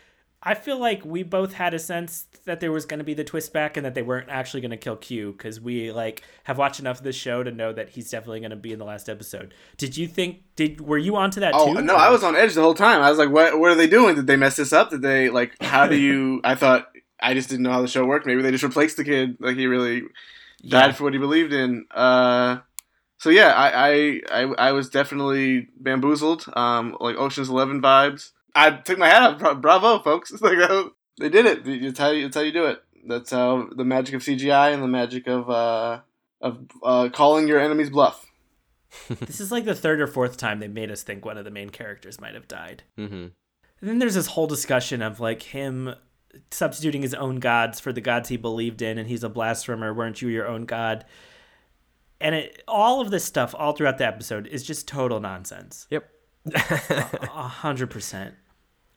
I feel like we both had a sense that there was going to be the twist back and that they weren't actually going to kill Q because we like have watched enough of this show to know that he's definitely going to be in the last episode. Did you think? Did were you onto that oh too? no, I was on edge the whole time. I was like, "What? What are they doing? Did they mess this up? Did they like? How do you?" I thought I just didn't know how the show worked. Maybe they just replaced the kid. Like he really died Yeah. for what he believed in. Uh, so yeah, I, I I I was definitely bamboozled. Um, like Ocean's Eleven vibes. I took my hat off. Bravo, folks! It's like uh, they did it. That's how you. That's how you do it. That's how the magic of CGI and the magic of uh of uh, calling your enemy's bluff. This is like the third or fourth time they made us think one of the main characters might have died. hmm And then there's this whole discussion of like him substituting his own gods for the gods he believed in, and he's a blasphemer. Weren't you your own god? And it, all of this stuff, all throughout the episode, is just total nonsense. Yep. A hundred percent,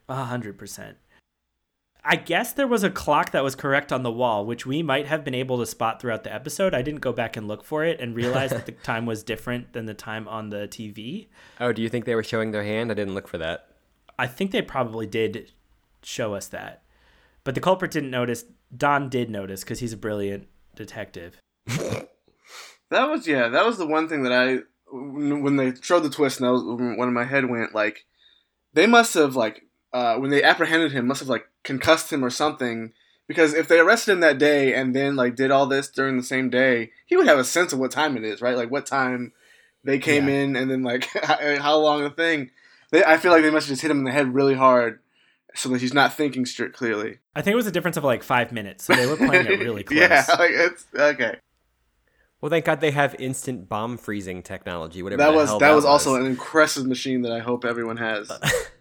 a hundred percent. I guess there was a clock that was correct on the wall, which we might have been able to spot throughout the episode. I didn't go back and look for it and realize that the time was different than the time on the TV. Oh, do you think they were showing their hand? I didn't look for that. I think they probably did show us that. But the culprit didn't notice. Don did notice because he's a brilliant detective. That was yeah. That was the one thing that I when they showed the twist, and that was when my head went like, they must have like uh, when they apprehended him, must have like concussed him or something. Because if they arrested him that day and then like did all this during the same day, he would have a sense of what time it is, right? Like what time they came Yeah. in and then like how long the thing. They, I feel like they must have just hit him in the head really hard, so that he's not thinking straight clearly. I think it was a difference of like five minutes, so they were playing it really close. yeah, like it's okay. Well, thank God they have instant bomb freezing technology. Whatever That the was hell that was also an impressive machine that I hope everyone has.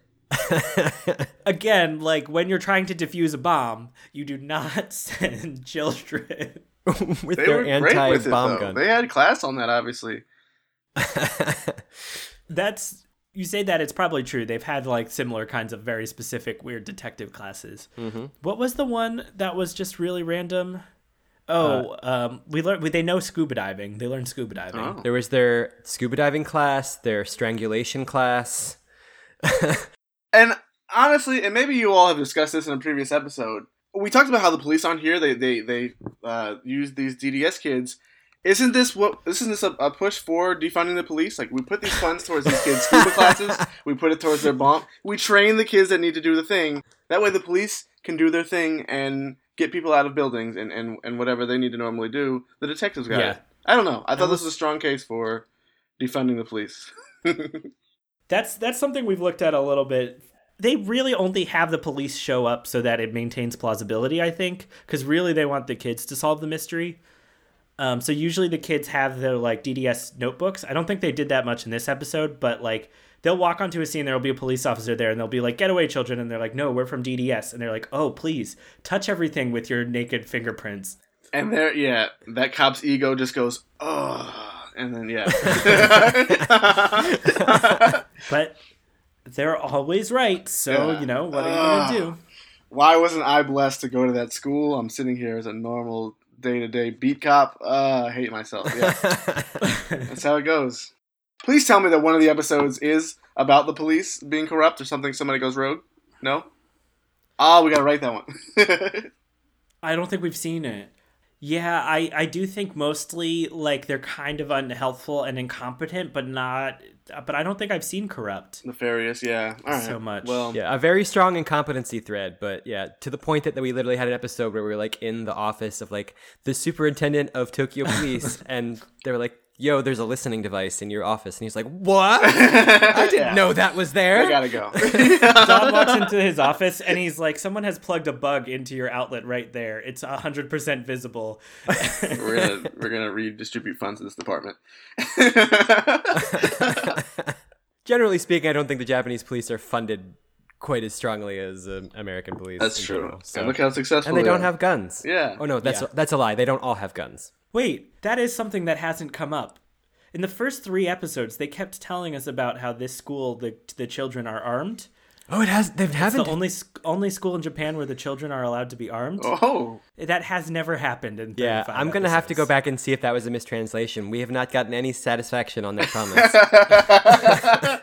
Again, like when you're trying to defuse a bomb, you do not send children. with They their were great with it anti-bomb though. gun. They had class on that, obviously. That's you say that it's probably true. They've had like similar kinds of very specific weird detective classes. Mm-hmm. What was the one that was just really random? Oh, um, we learned. They know scuba diving. They learned scuba diving. Oh. There was their scuba diving class, their strangulation class. And honestly, and maybe you all have discussed this in a previous episode. We talked about how the police on here they they they uh, use these DDS kids. Isn't this what? Isn't this a, a push for defunding the police? Like we put these funds towards these kids' scuba classes. We put it towards their bomb. We train the kids that need to do the thing. That way, the police can do their thing and get people out of buildings and and, and whatever they need to normally do. The detectives got Yeah. it. I don't know. I thought this was a strong case for defunding the police. That's that's something we've looked at a little bit. They really only have the police show up so that it maintains plausibility, I think, because really they want the kids to solve the mystery. Um, so usually the kids have their like DDS notebooks. I don't think they did that much in this episode, but like they'll walk onto a scene, there'll be a police officer there, and they'll be like, "Get away, children!" And they're like, "No, we're from DDS," and they're like, "Oh, please touch everything with your naked fingerprints." And there, yeah, that cop's ego just goes, oh, and then yeah. But they're always right, so Yeah. you know what are you gonna do? Why wasn't I blessed to go to that school? I'm sitting here as a normal day to day beat cop. Uh, I hate myself. Yeah, that's how it goes. Please tell me that one of the episodes is about the police being corrupt or something. Somebody goes rogue. No. Ah, we gotta write that one. I don't think we've seen it. Yeah, I, I do think mostly like they're kind of unhelpful and incompetent, but not. Uh, but I don't think I've seen corrupt. Nefarious. Yeah. All right. So much. Well. yeah, a very strong incompetency thread, but yeah, to the point that, that we literally had an episode where we were like in the office of like the superintendent of Tokyo Police, and they were like, "Yo, there's a listening device in your office," and he's like, "What? I didn't Yeah. know that was there." I gotta go. Don walks into his office and he's like, "Someone has plugged a bug into your outlet right there. It's hundred percent visible." we're gonna we're gonna redistribute funds in this department. Generally speaking, I don't think the Japanese police are funded quite as strongly as um, American police. That's true. general, so- And look how successful and they don't are. have guns. Yeah. Oh no, that's Yeah. that's a lie. They don't all have guns. Wait, that is something that hasn't come up. In the first three episodes, they kept telling us about how this school, the the children are armed. Oh, it has. They It's haven't. the only only school in Japan where the children are allowed to be armed. Oh. That has never happened in. yeah, I'm gonna have to go back and see if that was a mistranslation. We have not gotten any satisfaction on their comments.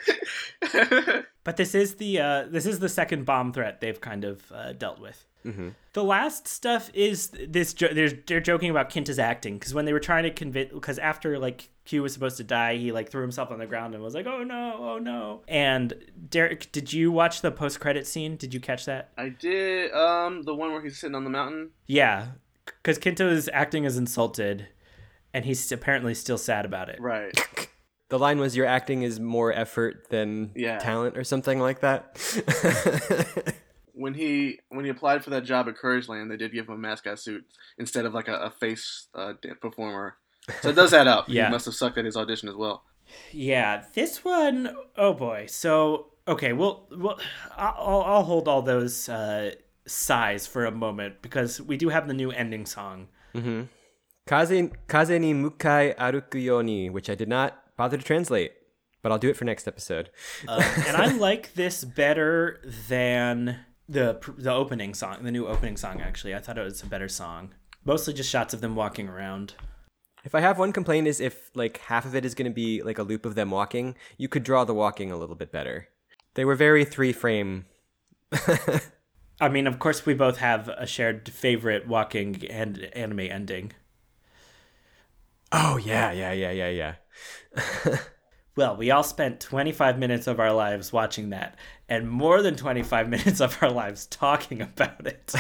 But this is the uh, this is the second bomb threat they've kind of uh, dealt with. Mm-hmm. The last stuff is this. Jo- they're, they're joking about Kinta's acting because when they were trying to convince, because after like Q was supposed to die, he like threw himself on the ground and was like, "Oh no, oh no!" And Derek, did you watch the post credit scene? Did you catch that? I did um the one where he's sitting on the mountain. Yeah, because Kinta is acting as insulted, and he's apparently still sad about it. Right. the line was, "Your acting is more effort than Yeah. talent," or something like that. When he when he applied for that job at Courage Land, they did give him a mascot suit instead of like a, a face uh, performer. So it does add up. Yeah. He must have sucked at his audition as well. Yeah, this one, oh boy. So, okay, well, well I'll, I'll hold all those uh, sighs for a moment because we do have the new ending song. mm-hmm. Kaze, kaze ni mukai aruku yo ni, which I did not bother to translate, but I'll do it for next episode. Um, and I like this better than the the opening song, the new opening song. Actually, I thought it was a better song. Mostly just shots of them walking around. If I have one complaint is if like half of it is going to be like a loop of them walking, you could draw the walking a little bit better. They were very three frame. I mean, of course, we both have a shared favorite walking and anime ending. Oh yeah, yeah, yeah, yeah, yeah. Well, we all spent 25 minutes of our lives watching that, and more than 25 minutes of our lives talking about it.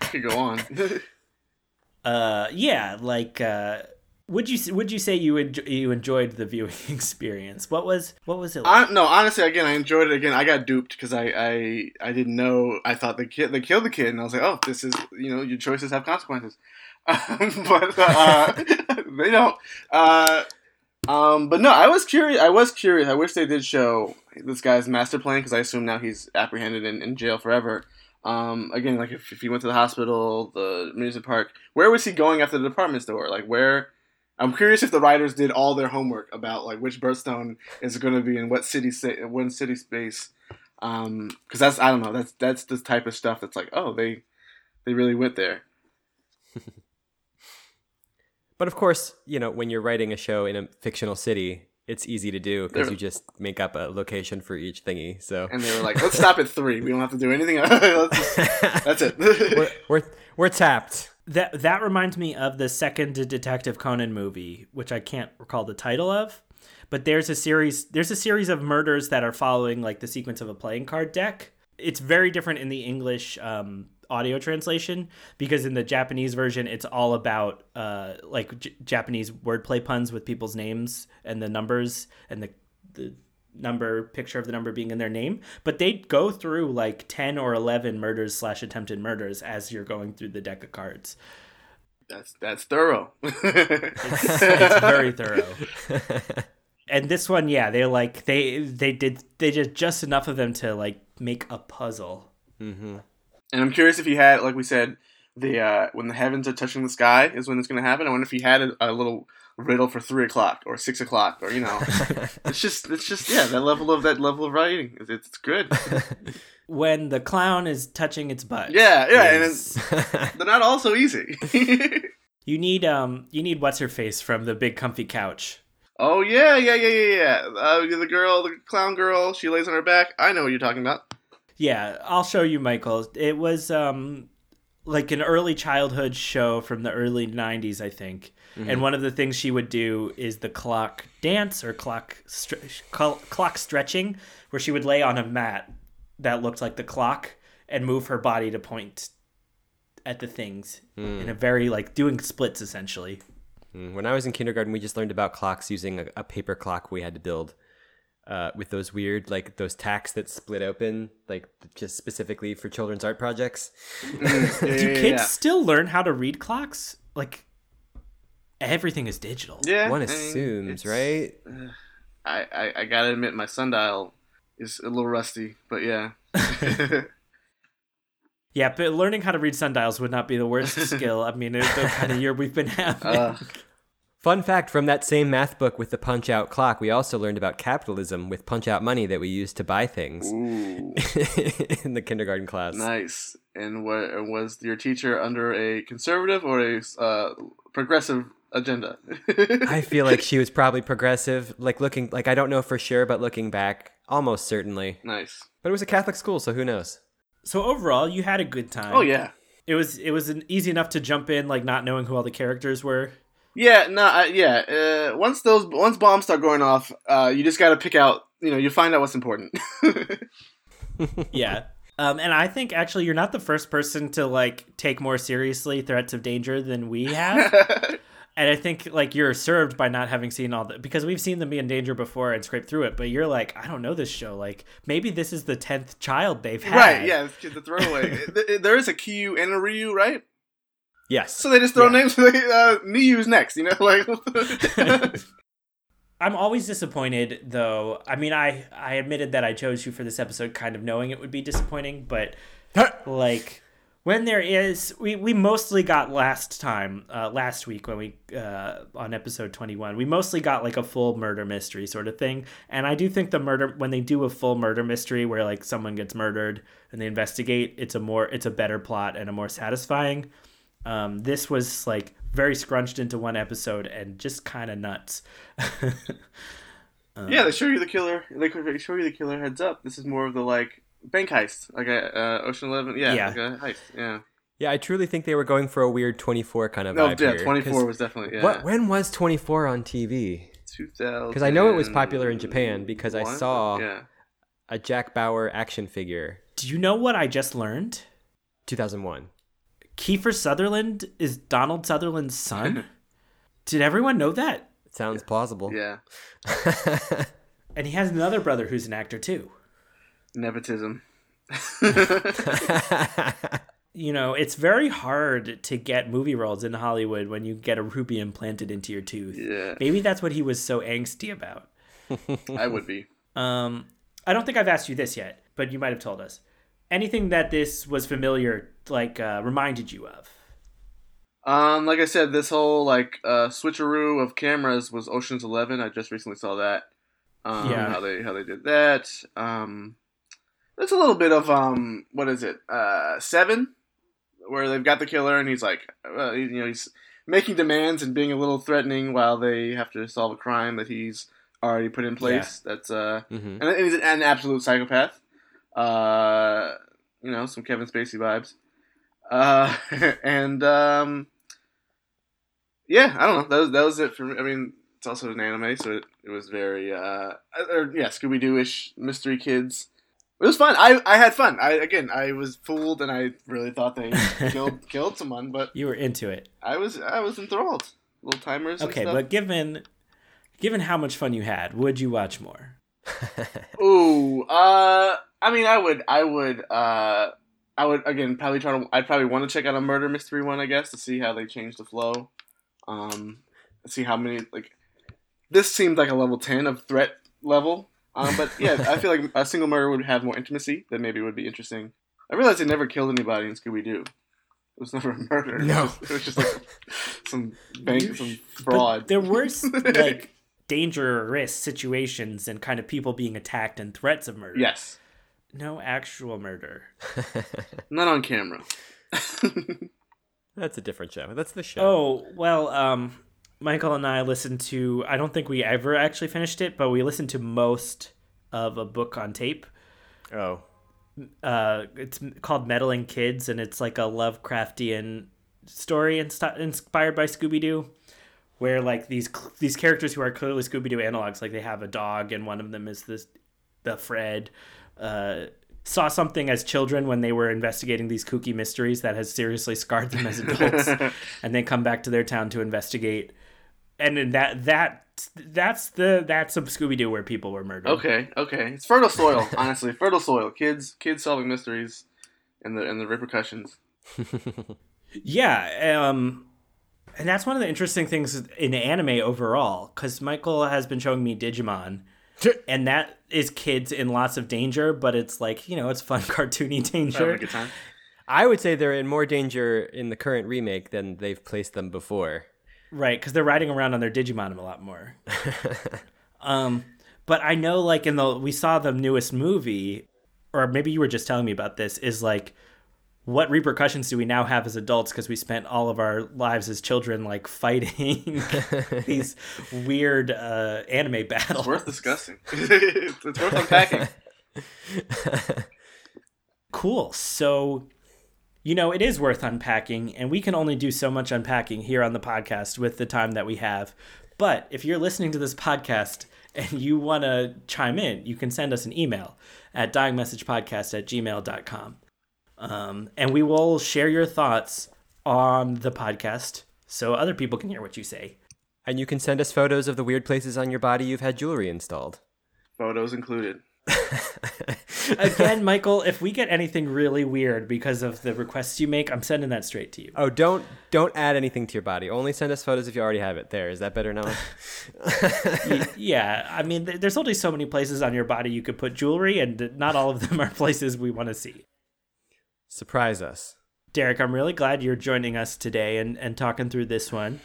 Could go on. uh, yeah, like, uh, would you would you say you enjo- you enjoyed the viewing experience? What was what was it? Like? I, no, honestly, again, I enjoyed it. Again, I got duped because I, I I didn't know. I thought the kid they killed the kid, and I was like, oh, this is you know your choices have consequences. but uh, they don't. Uh, um, but no, I was curious. I was curious. I wish they did show this guy's master plan because I assume now he's apprehended in, in jail forever. Um, again, like if, if he went to the hospital, the amusement park, where was he going after the department store? Like where? I'm curious if the writers did all their homework about like which birthstone is going to be in what city, what city space. Um, because that's I don't know. That's that's the type of stuff that's like, oh, they they really went there. But of course, you know, when you're writing a show in a fictional city, it's easy to do because you just make up a location for each thingy. So and they were like, "Let's stop at three. We don't have to do anything. just, that's it. we're, we're we're tapped." That that reminds me of the second Detective Conan movie, which I can't recall the title of. But there's a series. There's a series of murders that are following like the sequence of a playing card deck. It's very different in the English um, audio translation because in the Japanese version it's all about uh, like J- Japanese wordplay puns with people's names and the numbers and the the number picture of the number being in their name. But they go through like 10 or 11 murders slash attempted murders as you're going through the deck of cards. That's that's thorough. It's, it's very thorough. And this one yeah they're like they they did they did just enough of them to like make a puzzle. Mm-hmm. And I'm curious if he had, like we said, the uh, when the heavens are touching the sky is when it's going to happen. I wonder if he had a, a, little riddle for three o'clock or six o'clock or you know, it's just it's just yeah that level of that level of writing. It's, it's good. when the clown is touching its butt. Yeah, yeah, is... and they're not all so easy. you need um you need what's her face from the big comfy couch. Oh yeah, yeah, yeah, yeah, yeah. Uh, the girl, the clown girl, she lays on her back. I know what you're talking about. Yeah, I'll show you, Michael. It was um, like an early childhood show from the early 90s, I think. Mm-hmm. And one of the things she would do is the clock dance or clock stre- clock stretching, where she would lay on a mat that looked like the clock and move her body to point at the things mm. in a very like doing splits essentially. Mm. When I was in kindergarten, we just learned about clocks using a, a paper clock we had to build uh, with those weird like those tacks that split open like just specifically for children's art projects. Mm, yeah, do kids yeah. still learn how to read clocks? Like everything is digital. Yeah one assumes right? uh, I, I i gotta admit my sundial is a little rusty but yeah. Yeah but learning how to read sundials would not be the worst skill. I mean it's the kind of year we've been having. uh, Fun fact from that same math book with the punch out clock, we also learned about capitalism with punch out money that we use to buy things in the kindergarten class. Nice. And what was your teacher under a conservative or a uh, progressive agenda? I feel like she was probably progressive. Like looking, like I don't know for sure, but looking back, almost certainly. Nice. But it was a Catholic school, so who knows? So overall, you had a good time. Oh yeah. It was it was an easy enough to jump in, like not knowing who all the characters were. Yeah, no, yeah. Uh, once those once bombs start going off, uh, you just got to pick out. You know, you find out what's important. yeah. Um, and I think actually you're not the first person to like take more seriously threats of danger than we have. and I think like you're served by not having seen all the because we've seen them be in danger before and scrape through it. But you're like, I don't know this show. Like maybe this is the tenth child they've had. Right? Yeah, it's the throwaway. there is a Kyu and a Ryu, right? Yes. So they just throw yeah. names. Uh, Niyu's next. You know, like. I'm always disappointed, though. I mean, I I admitted that I chose you for this episode, kind of knowing it would be disappointing, but like when there is we, we mostly got last time uh, last week when we uh, on episode 21 we mostly got like a full murder mystery sort of thing and i do think the murder when they do a full murder mystery where like someone gets murdered and they investigate it's a more it's a better plot and a more satisfying um, this was like very scrunched into one episode and just kind of nuts yeah, they show you the killer. They could show you the killer heads up. This is more of the like bank heist, like a uh, Ocean Eleven. Yeah, Yeah. like a heist. Yeah. Yeah, I truly think they were going for a weird 24 kind of No, vibe yeah, here, twenty 'cause was definitely yeah. What when was 24 on TV? Two thousand. Because I know it was popular in Japan because I saw Yeah. a Jack Bauer action figure. do you know what i just learned 2001. Kiefer sutherland is donald sutherland's son did everyone know that Sounds plausible. Yeah. and he has another brother who's an actor too Nepotism. you know, it's very hard to get movie roles in Hollywood when you get a ruby implanted into your tooth. Yeah. Maybe that's what he was so angsty about. I would be. Um, I don't think I've asked you this yet, but you might have told us. Anything that this was familiar, like, uh, reminded you of? Um, like I said, this whole like uh, switcheroo of cameras was Ocean's Eleven. I just recently saw that. Um, Yeah. How they how they did that. Um, there's a little bit of um, what is it? Uh, Seven, where they've got the killer and he's like, uh, you know, he's making demands and being a little threatening while they have to solve a crime that he's already put in place. That's uh, hmm and he's an absolute psychopath. Uh, you know, some Kevin Spacey vibes. Uh, and um, yeah, I don't know. That was, that was it for me. I mean, it's also an anime, so it, it was very uh, or, yeah, Scooby Doo ish mystery kids. It was fun. I, I had fun. I again, I was fooled, and I really thought they killed killed someone, but You were into it. I was I was enthralled. Little timers. Okay, but given given how much fun you had, would you watch more? Ooh, uh, I mean, I would, I would, uh, I would again probably try to. I'd probably want to check out a murder mystery one, I guess, to see how they change the flow. Um, see how many like. This seemed like a level ten of threat level. Um, but yeah, I feel like a single murder would have more intimacy. That maybe would be interesting. I realized they never killed anybody in Scooby Doo. It was never a murder. No. it was just like some bank, some But fraud. there were like dangerous situations and kind of people being attacked and threats of murder. yes, No actual murder. not on camera. That's a different show. That's the show. Oh, well, um, Michael and I listened to, I don't think we ever actually finished it, but we listened to most of a book on tape. Oh. Uh, it's called Meddling Kids, and it's like a Lovecraftian story inst- inspired by Scooby Doo, where like these these characters who are clearly Scooby Doo analogs, like they have a dog, and one of them is this the Fred. Uh, saw something as children when they were investigating these kooky mysteries that has seriously scarred them as adults and they come back to their town to investigate. And then that that that's the that's a Scooby Doo where people were murdered. Okay, okay. It's fertile soil, honestly. fertile soil. Kids kids solving mysteries and the and the repercussions. Yeah, um and that's one of the interesting things in anime overall cuz Michael has been showing me Digimon and that is kids in lots of danger, but it's like, you know, it's fun cartoony danger. good time. I would say they're in more danger in the current remake than they've placed them before. Right, cuz they're riding around on their Digimon a lot more. um but I know like in the we saw the newest movie or maybe you were just telling me about this is like what repercussions do we now have as adults because we spent all of our lives as children like fighting these weird uh, anime battles It's worth discussing. it's it's worth unpacking. cool so you know it is worth unpacking and we can only do so much unpacking here on the podcast with the time that we have but if you're listening to this podcast and you want to chime in you can send us an email at dyingmessagepodcast at gmail.com um, and we will share your thoughts on the podcast so other people can hear what you say And you can send us photos of the weird places on your body you've had jewelry installed. Photos included. again michael if we get anything really weird because of the requests you make i'm sending that straight to you Oh, don't don't add anything to your body. Only send us photos if you already have it. There, is that better now? Yeah, I mean, there's only so many places on your body you could put jewelry, and not all of them are places we want to see. Surprise us. Derek, I'm really glad you're joining us today and, and talking through this one.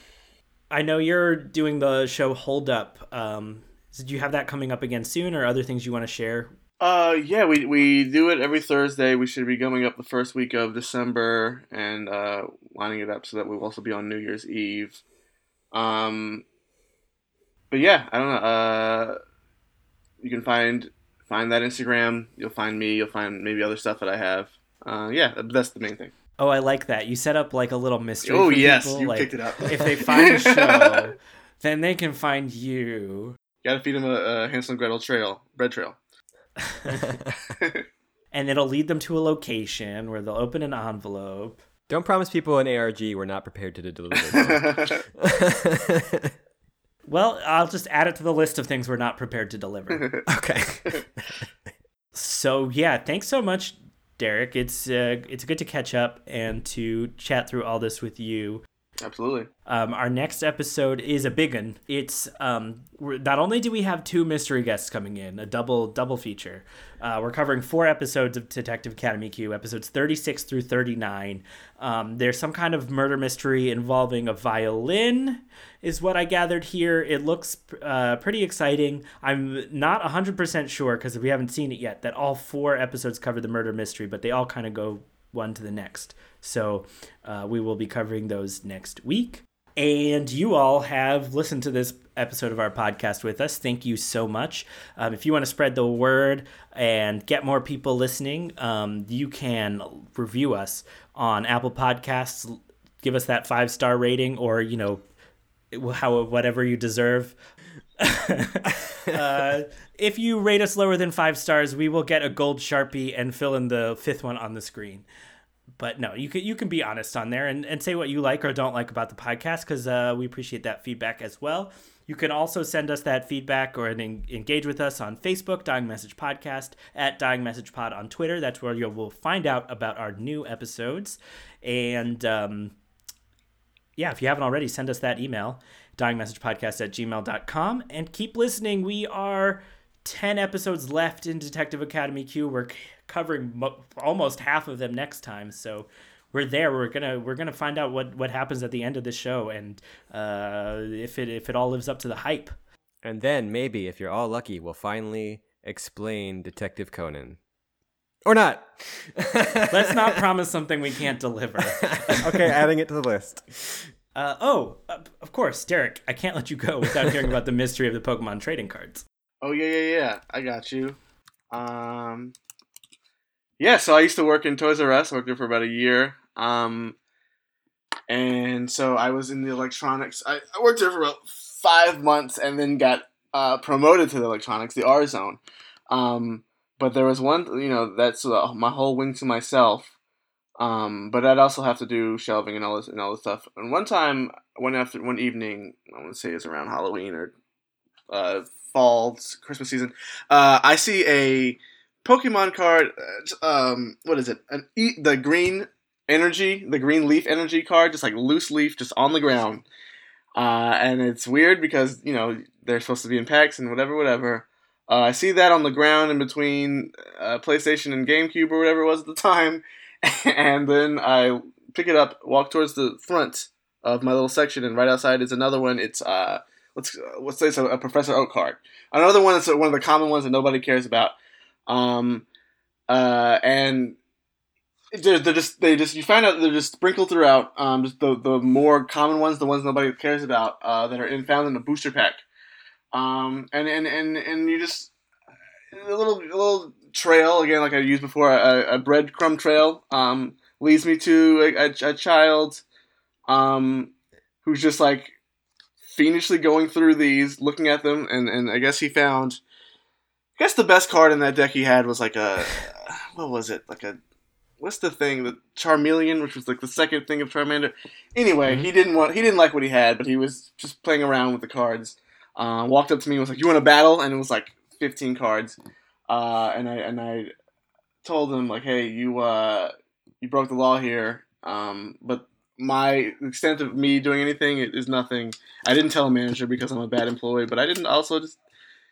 I know you're doing the show Hold Up. Um, did you have that coming up again soon or other things you want to share? Uh, yeah, we, we do it every Thursday. We should be coming up the first week of December and uh, lining it up so that we'll also be on New Year's Eve. Um, but yeah, I don't know. Uh, you can find find that Instagram. You'll find me. You'll find maybe other stuff that I have. Uh, yeah, that's the main thing. Oh, I like that. You set up like a little mystery. Oh for yes, people. you like, picked it up. if they find the show, then they can find you. Gotta feed them a, a Hansel and Gretel trail, bread trail. and it'll lead them to a location where they'll open an envelope. Don't promise people an ARG we're not prepared to deliver. well, I'll just add it to the list of things we're not prepared to deliver. okay. so yeah, thanks so much, Derek. It's uh, it's good to catch up and to chat through all this with you. Absolutely. Um, our next episode is a big one. It's um, not only do we have two mystery guests coming in, a double double feature. Uh, we're covering four episodes of Detective Academy Q, episodes thirty six through thirty nine. Um, there's some kind of murder mystery involving a violin, is what I gathered here. It looks uh, pretty exciting. I'm not hundred percent sure because we haven't seen it yet. That all four episodes cover the murder mystery, but they all kind of go one to the next. So uh, we will be covering those next week. And you all have listened to this episode of our podcast with us. Thank you so much. Um, if you want to spread the word and get more people listening, um, you can review us on Apple Podcasts. Give us that five star rating, or you know, how whatever you deserve. uh, if you rate us lower than five stars, we will get a gold sharpie and fill in the fifth one on the screen but no, you can you can be honest on there and, and say what you like or don't like about the podcast because uh, we appreciate that feedback as well. You can also send us that feedback or en- engage with us on Facebook, Dying Message Podcast, at Dying Message Pod on Twitter. That's where you will find out about our new episodes. And um, yeah, if you haven't already, send us that email, dyingmessagepodcast at gmail.com. And keep listening. We are 10 episodes left in Detective Academy Q. We're covering mo- almost half of them next time. So we're there. We're gonna we're gonna find out what what happens at the end of the show and uh, if it if it all lives up to the hype. And then maybe, if you're all lucky, we'll finally explain Detective Conan. Or not. Let's not promise something we can't deliver. okay, adding it to the list. Uh, oh, uh, of course, Derek. I can't let you go without hearing about the mystery of the Pokemon trading cards. Oh yeah, yeah, yeah. I got you. Um, yeah. So I used to work in Toys R Us. I worked there for about a year. Um, and so I was in the electronics. I, I worked there for about five months, and then got uh, promoted to the electronics, the R zone. Um, but there was one, you know, that's uh, my whole wing to myself. Um, but I'd also have to do shelving and all this and all this stuff. And one time, one after one evening, I want to say it's around Halloween or uh, fall Christmas season. Uh, I see a Pokemon card. Uh, um, what is it? An e- the green energy, the green leaf energy card, just like loose leaf, just on the ground. Uh, and it's weird because you know they're supposed to be in packs and whatever, whatever. Uh, I see that on the ground in between uh, PlayStation and GameCube or whatever it was at the time, and then I pick it up, walk towards the front of my little section, and right outside is another one. It's uh, let's let's say it's a, a Professor Oak card. Another one that's one of the common ones that nobody cares about. Um, uh, and they're, they're just they just you find out they're just sprinkled throughout. Um, just the the more common ones, the ones nobody cares about, uh, that are in found in the booster pack. Um, and and and and you just a little a little trail again, like I used before, a, a breadcrumb trail. Um, leads me to a, a, a child, um, who's just like fiendishly going through these, looking at them, and, and I guess he found. I guess the best card in that deck he had was like a, what was it? Like a, what's the thing? The Charmeleon, which was like the second thing of Charmander. Anyway, Mhm. he didn't want, he didn't like what he had, but he was just playing around with the cards. Uh, walked up to me and was like, "You want a battle?" And it was like 15 cards. Uh, and I and I told him like, "Hey, you uh, you broke the law here. Um, but my extent of me doing anything is nothing. I didn't tell a manager because I'm a bad employee, but I didn't also just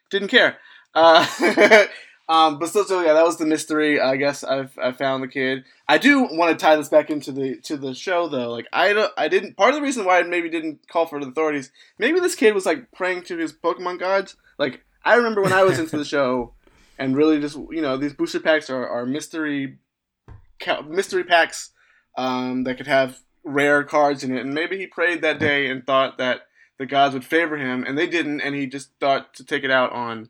didn't care. Uh, Um, but still, so yeah, that was the mystery. I guess I've I found the kid. I do want to tie this back into the to the show though. Like I don't, I didn't. Part of the reason why I maybe didn't call for the authorities. Maybe this kid was like praying to his Pokemon gods. Like I remember when I was into the show, and really just you know these booster packs are, are mystery mystery packs um, that could have rare cards in it. And maybe he prayed that day and thought that the gods would favor him, and they didn't. And he just thought to take it out on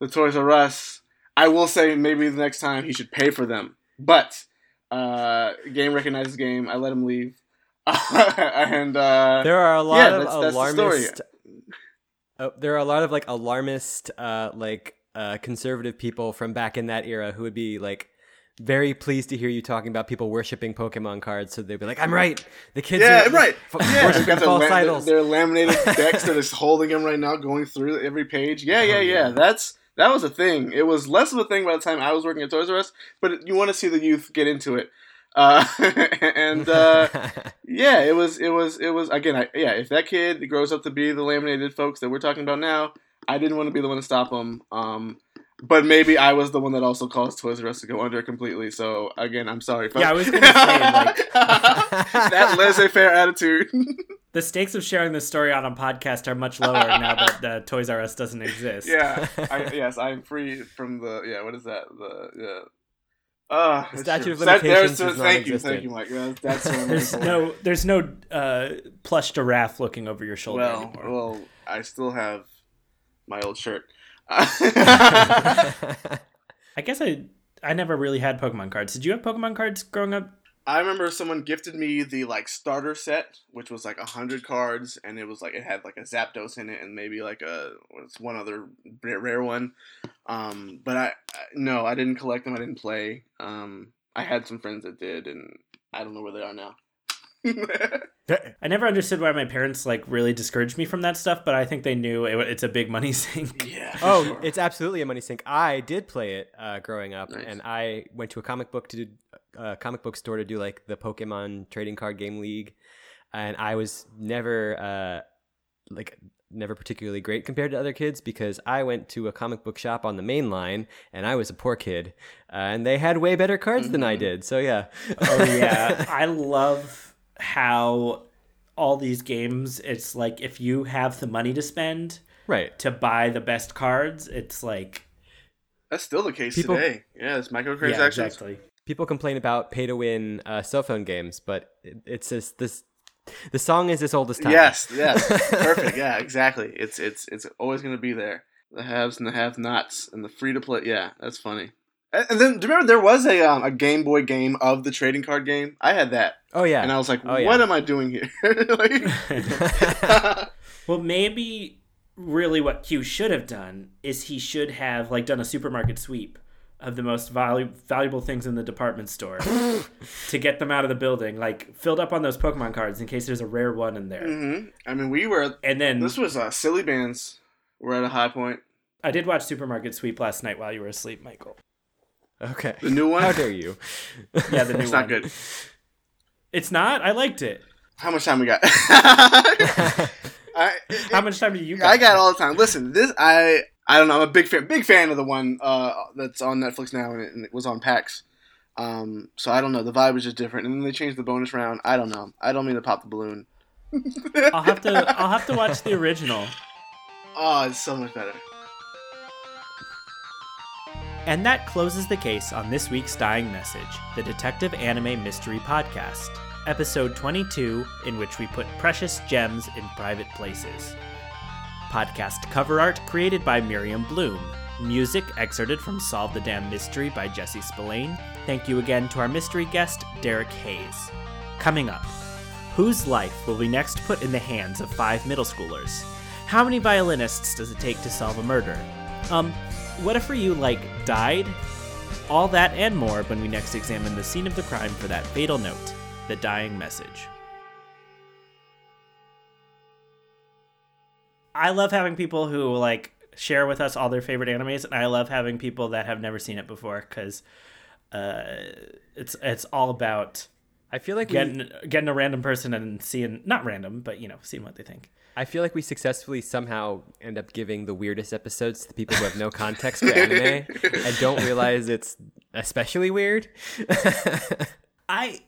the Toys R Us. I will say maybe the next time he should pay for them, but uh, game recognizes game. I let him leave, and uh, There are a lot yeah, of that's- that's the story. alarmist. Oh, there are a lot of like alarmist, uh, like uh, conservative people from back in that era who would be like very pleased to hear you talking about people worshiping Pokemon cards. So they'd be like, "I'm right. The kids yeah, are right. f- Yeah, they've worshiping got their, false lam- their, idols." their laminated decks. They're just holding them right now, going through every page. Yeah, yeah, Oh, yeah. yeah. That's that was a thing. It was less of a thing by the time I was working at Toys R Us, but you want to see the youth get into it. Uh, and uh, yeah, it was, it was, it was. Again, I, yeah. If that kid grows up to be the laminated folks that we're talking about now, I didn't want to be the one to stop him. Um, but maybe I was the one that also caused Toys R Us to go under completely. So again, I'm sorry. folks. Yeah, I was gonna say, like- that laissez-faire attitude. The stakes of sharing this story on a podcast are much lower now that the Toys R Us doesn't exist. yeah, I, yes, I'm free from the yeah. What is that? The yeah. Uh, The statute of That- there's- limitations is Thank you, thank you, Mike. Yeah, that's what I'm There's no there's no uh, plush giraffe looking over your shoulder Well, anymore. well, I still have my old shirt. I guess I I never really had Pokemon cards. Did you have Pokemon cards growing up? I remember someone gifted me the like starter set, which was like a hundred cards, and it was like it had like a Zapdos in it, and maybe like a what's one other rare, rare one. Um, but I, I no, I didn't collect them. I didn't play. Um, I had some friends that did, and I don't know where they are now. I never understood why my parents like really discouraged me from that stuff, but I think they knew it, it's a big money sink. yeah. Oh, sure. it's absolutely a money sink. I did play it uh, growing up, Nice. and I went to a comic book to do, uh, comic book store to do like the Pokemon trading card game league, and I was never uh, like never particularly great compared to other kids because I went to a comic book shop on the main line, and I was a poor kid, uh, and they had way better cards than I Mhm. did. So yeah. Oh yeah, I love how all these games. It's like if you have the money to spend right. to buy the best cards, it's like That's still the case People- today. Yeah, it's microtransactions. yeah, exactly. people complain about pay to win uh, cell phone games, but it, it's just this. The song is as old as time. Yes, yes, perfect. Yeah, exactly. It's it's it's always going to be there. The haves and the have-nots and the free to play. Yeah, that's funny. And and then do you remember there was a um, a Game Boy game of the trading card game? I had that, Oh yeah. and I was like, Oh, yeah. "What am I doing here?" like, Well, maybe really what Q should have done is he should have like done a supermarket sweep of the most valu- valuable things in the department store to get them out of the building, like filled up on those Pokemon cards in case there's a rare one in there. hmm I mean, we were. And then This was uh, Silly Bandz. We're at a high point. I did watch Supermarket Sweep last night while you were asleep, Michael. Okay. The new one. How dare you? Yeah, the new one. it's one. not good. It's not. I liked it. How much time we got? I, How much time do you? Got? I got all the time. Listen, this I I don't know. I'm a big fan, big fan of the one uh, that's on Netflix now, and it, and it was on PAX. Um, so I don't know. The vibe was just different, and then they changed the bonus round. I don't know. I don't mean to pop the balloon. I'll have to. I'll have to watch the original. Oh, it's so much better. And that closes the case on this week's Dying Message, the Detective Anime Mystery Podcast, episode 22, in which we put precious gems in private places. Podcast cover art created by Miriam Bloom. Music excerpted from Solve the Damn Mystery by Jesse Spillane. Thank you again to our mystery guest, Derek Hayes. Coming up, whose life will we next put in the hands of five middle schoolers? How many violinists does it take to solve a murder? Um, what if you, like, died? All that and more when we next examine the scene of the crime for that fatal note, the dying message. I love having people who, like, share with us all their favorite animes, and I love having people that have never seen it before because uh, it's it's all about I feel like we, getting getting a random person and seeing not random, but you know, seeing what they think. I feel like we successfully somehow end up giving the weirdest episodes to the people who have no context for anime and don't realize it's especially weird. I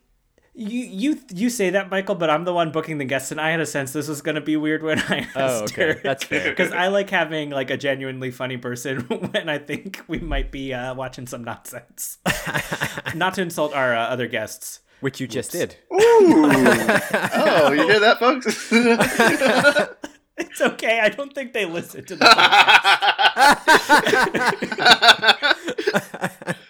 you you you say that, Michael, but I'm the one booking the guests, and I had a sense this was going to be weird when I asked Oh, okay. That's fair. Because I like having like a genuinely funny person when I think we might be uh, watching some nonsense. Not to insult our uh, other guests. Which you just did. Ooh. oh, you hear that, folks? It's okay. I don't think they listen to the podcast.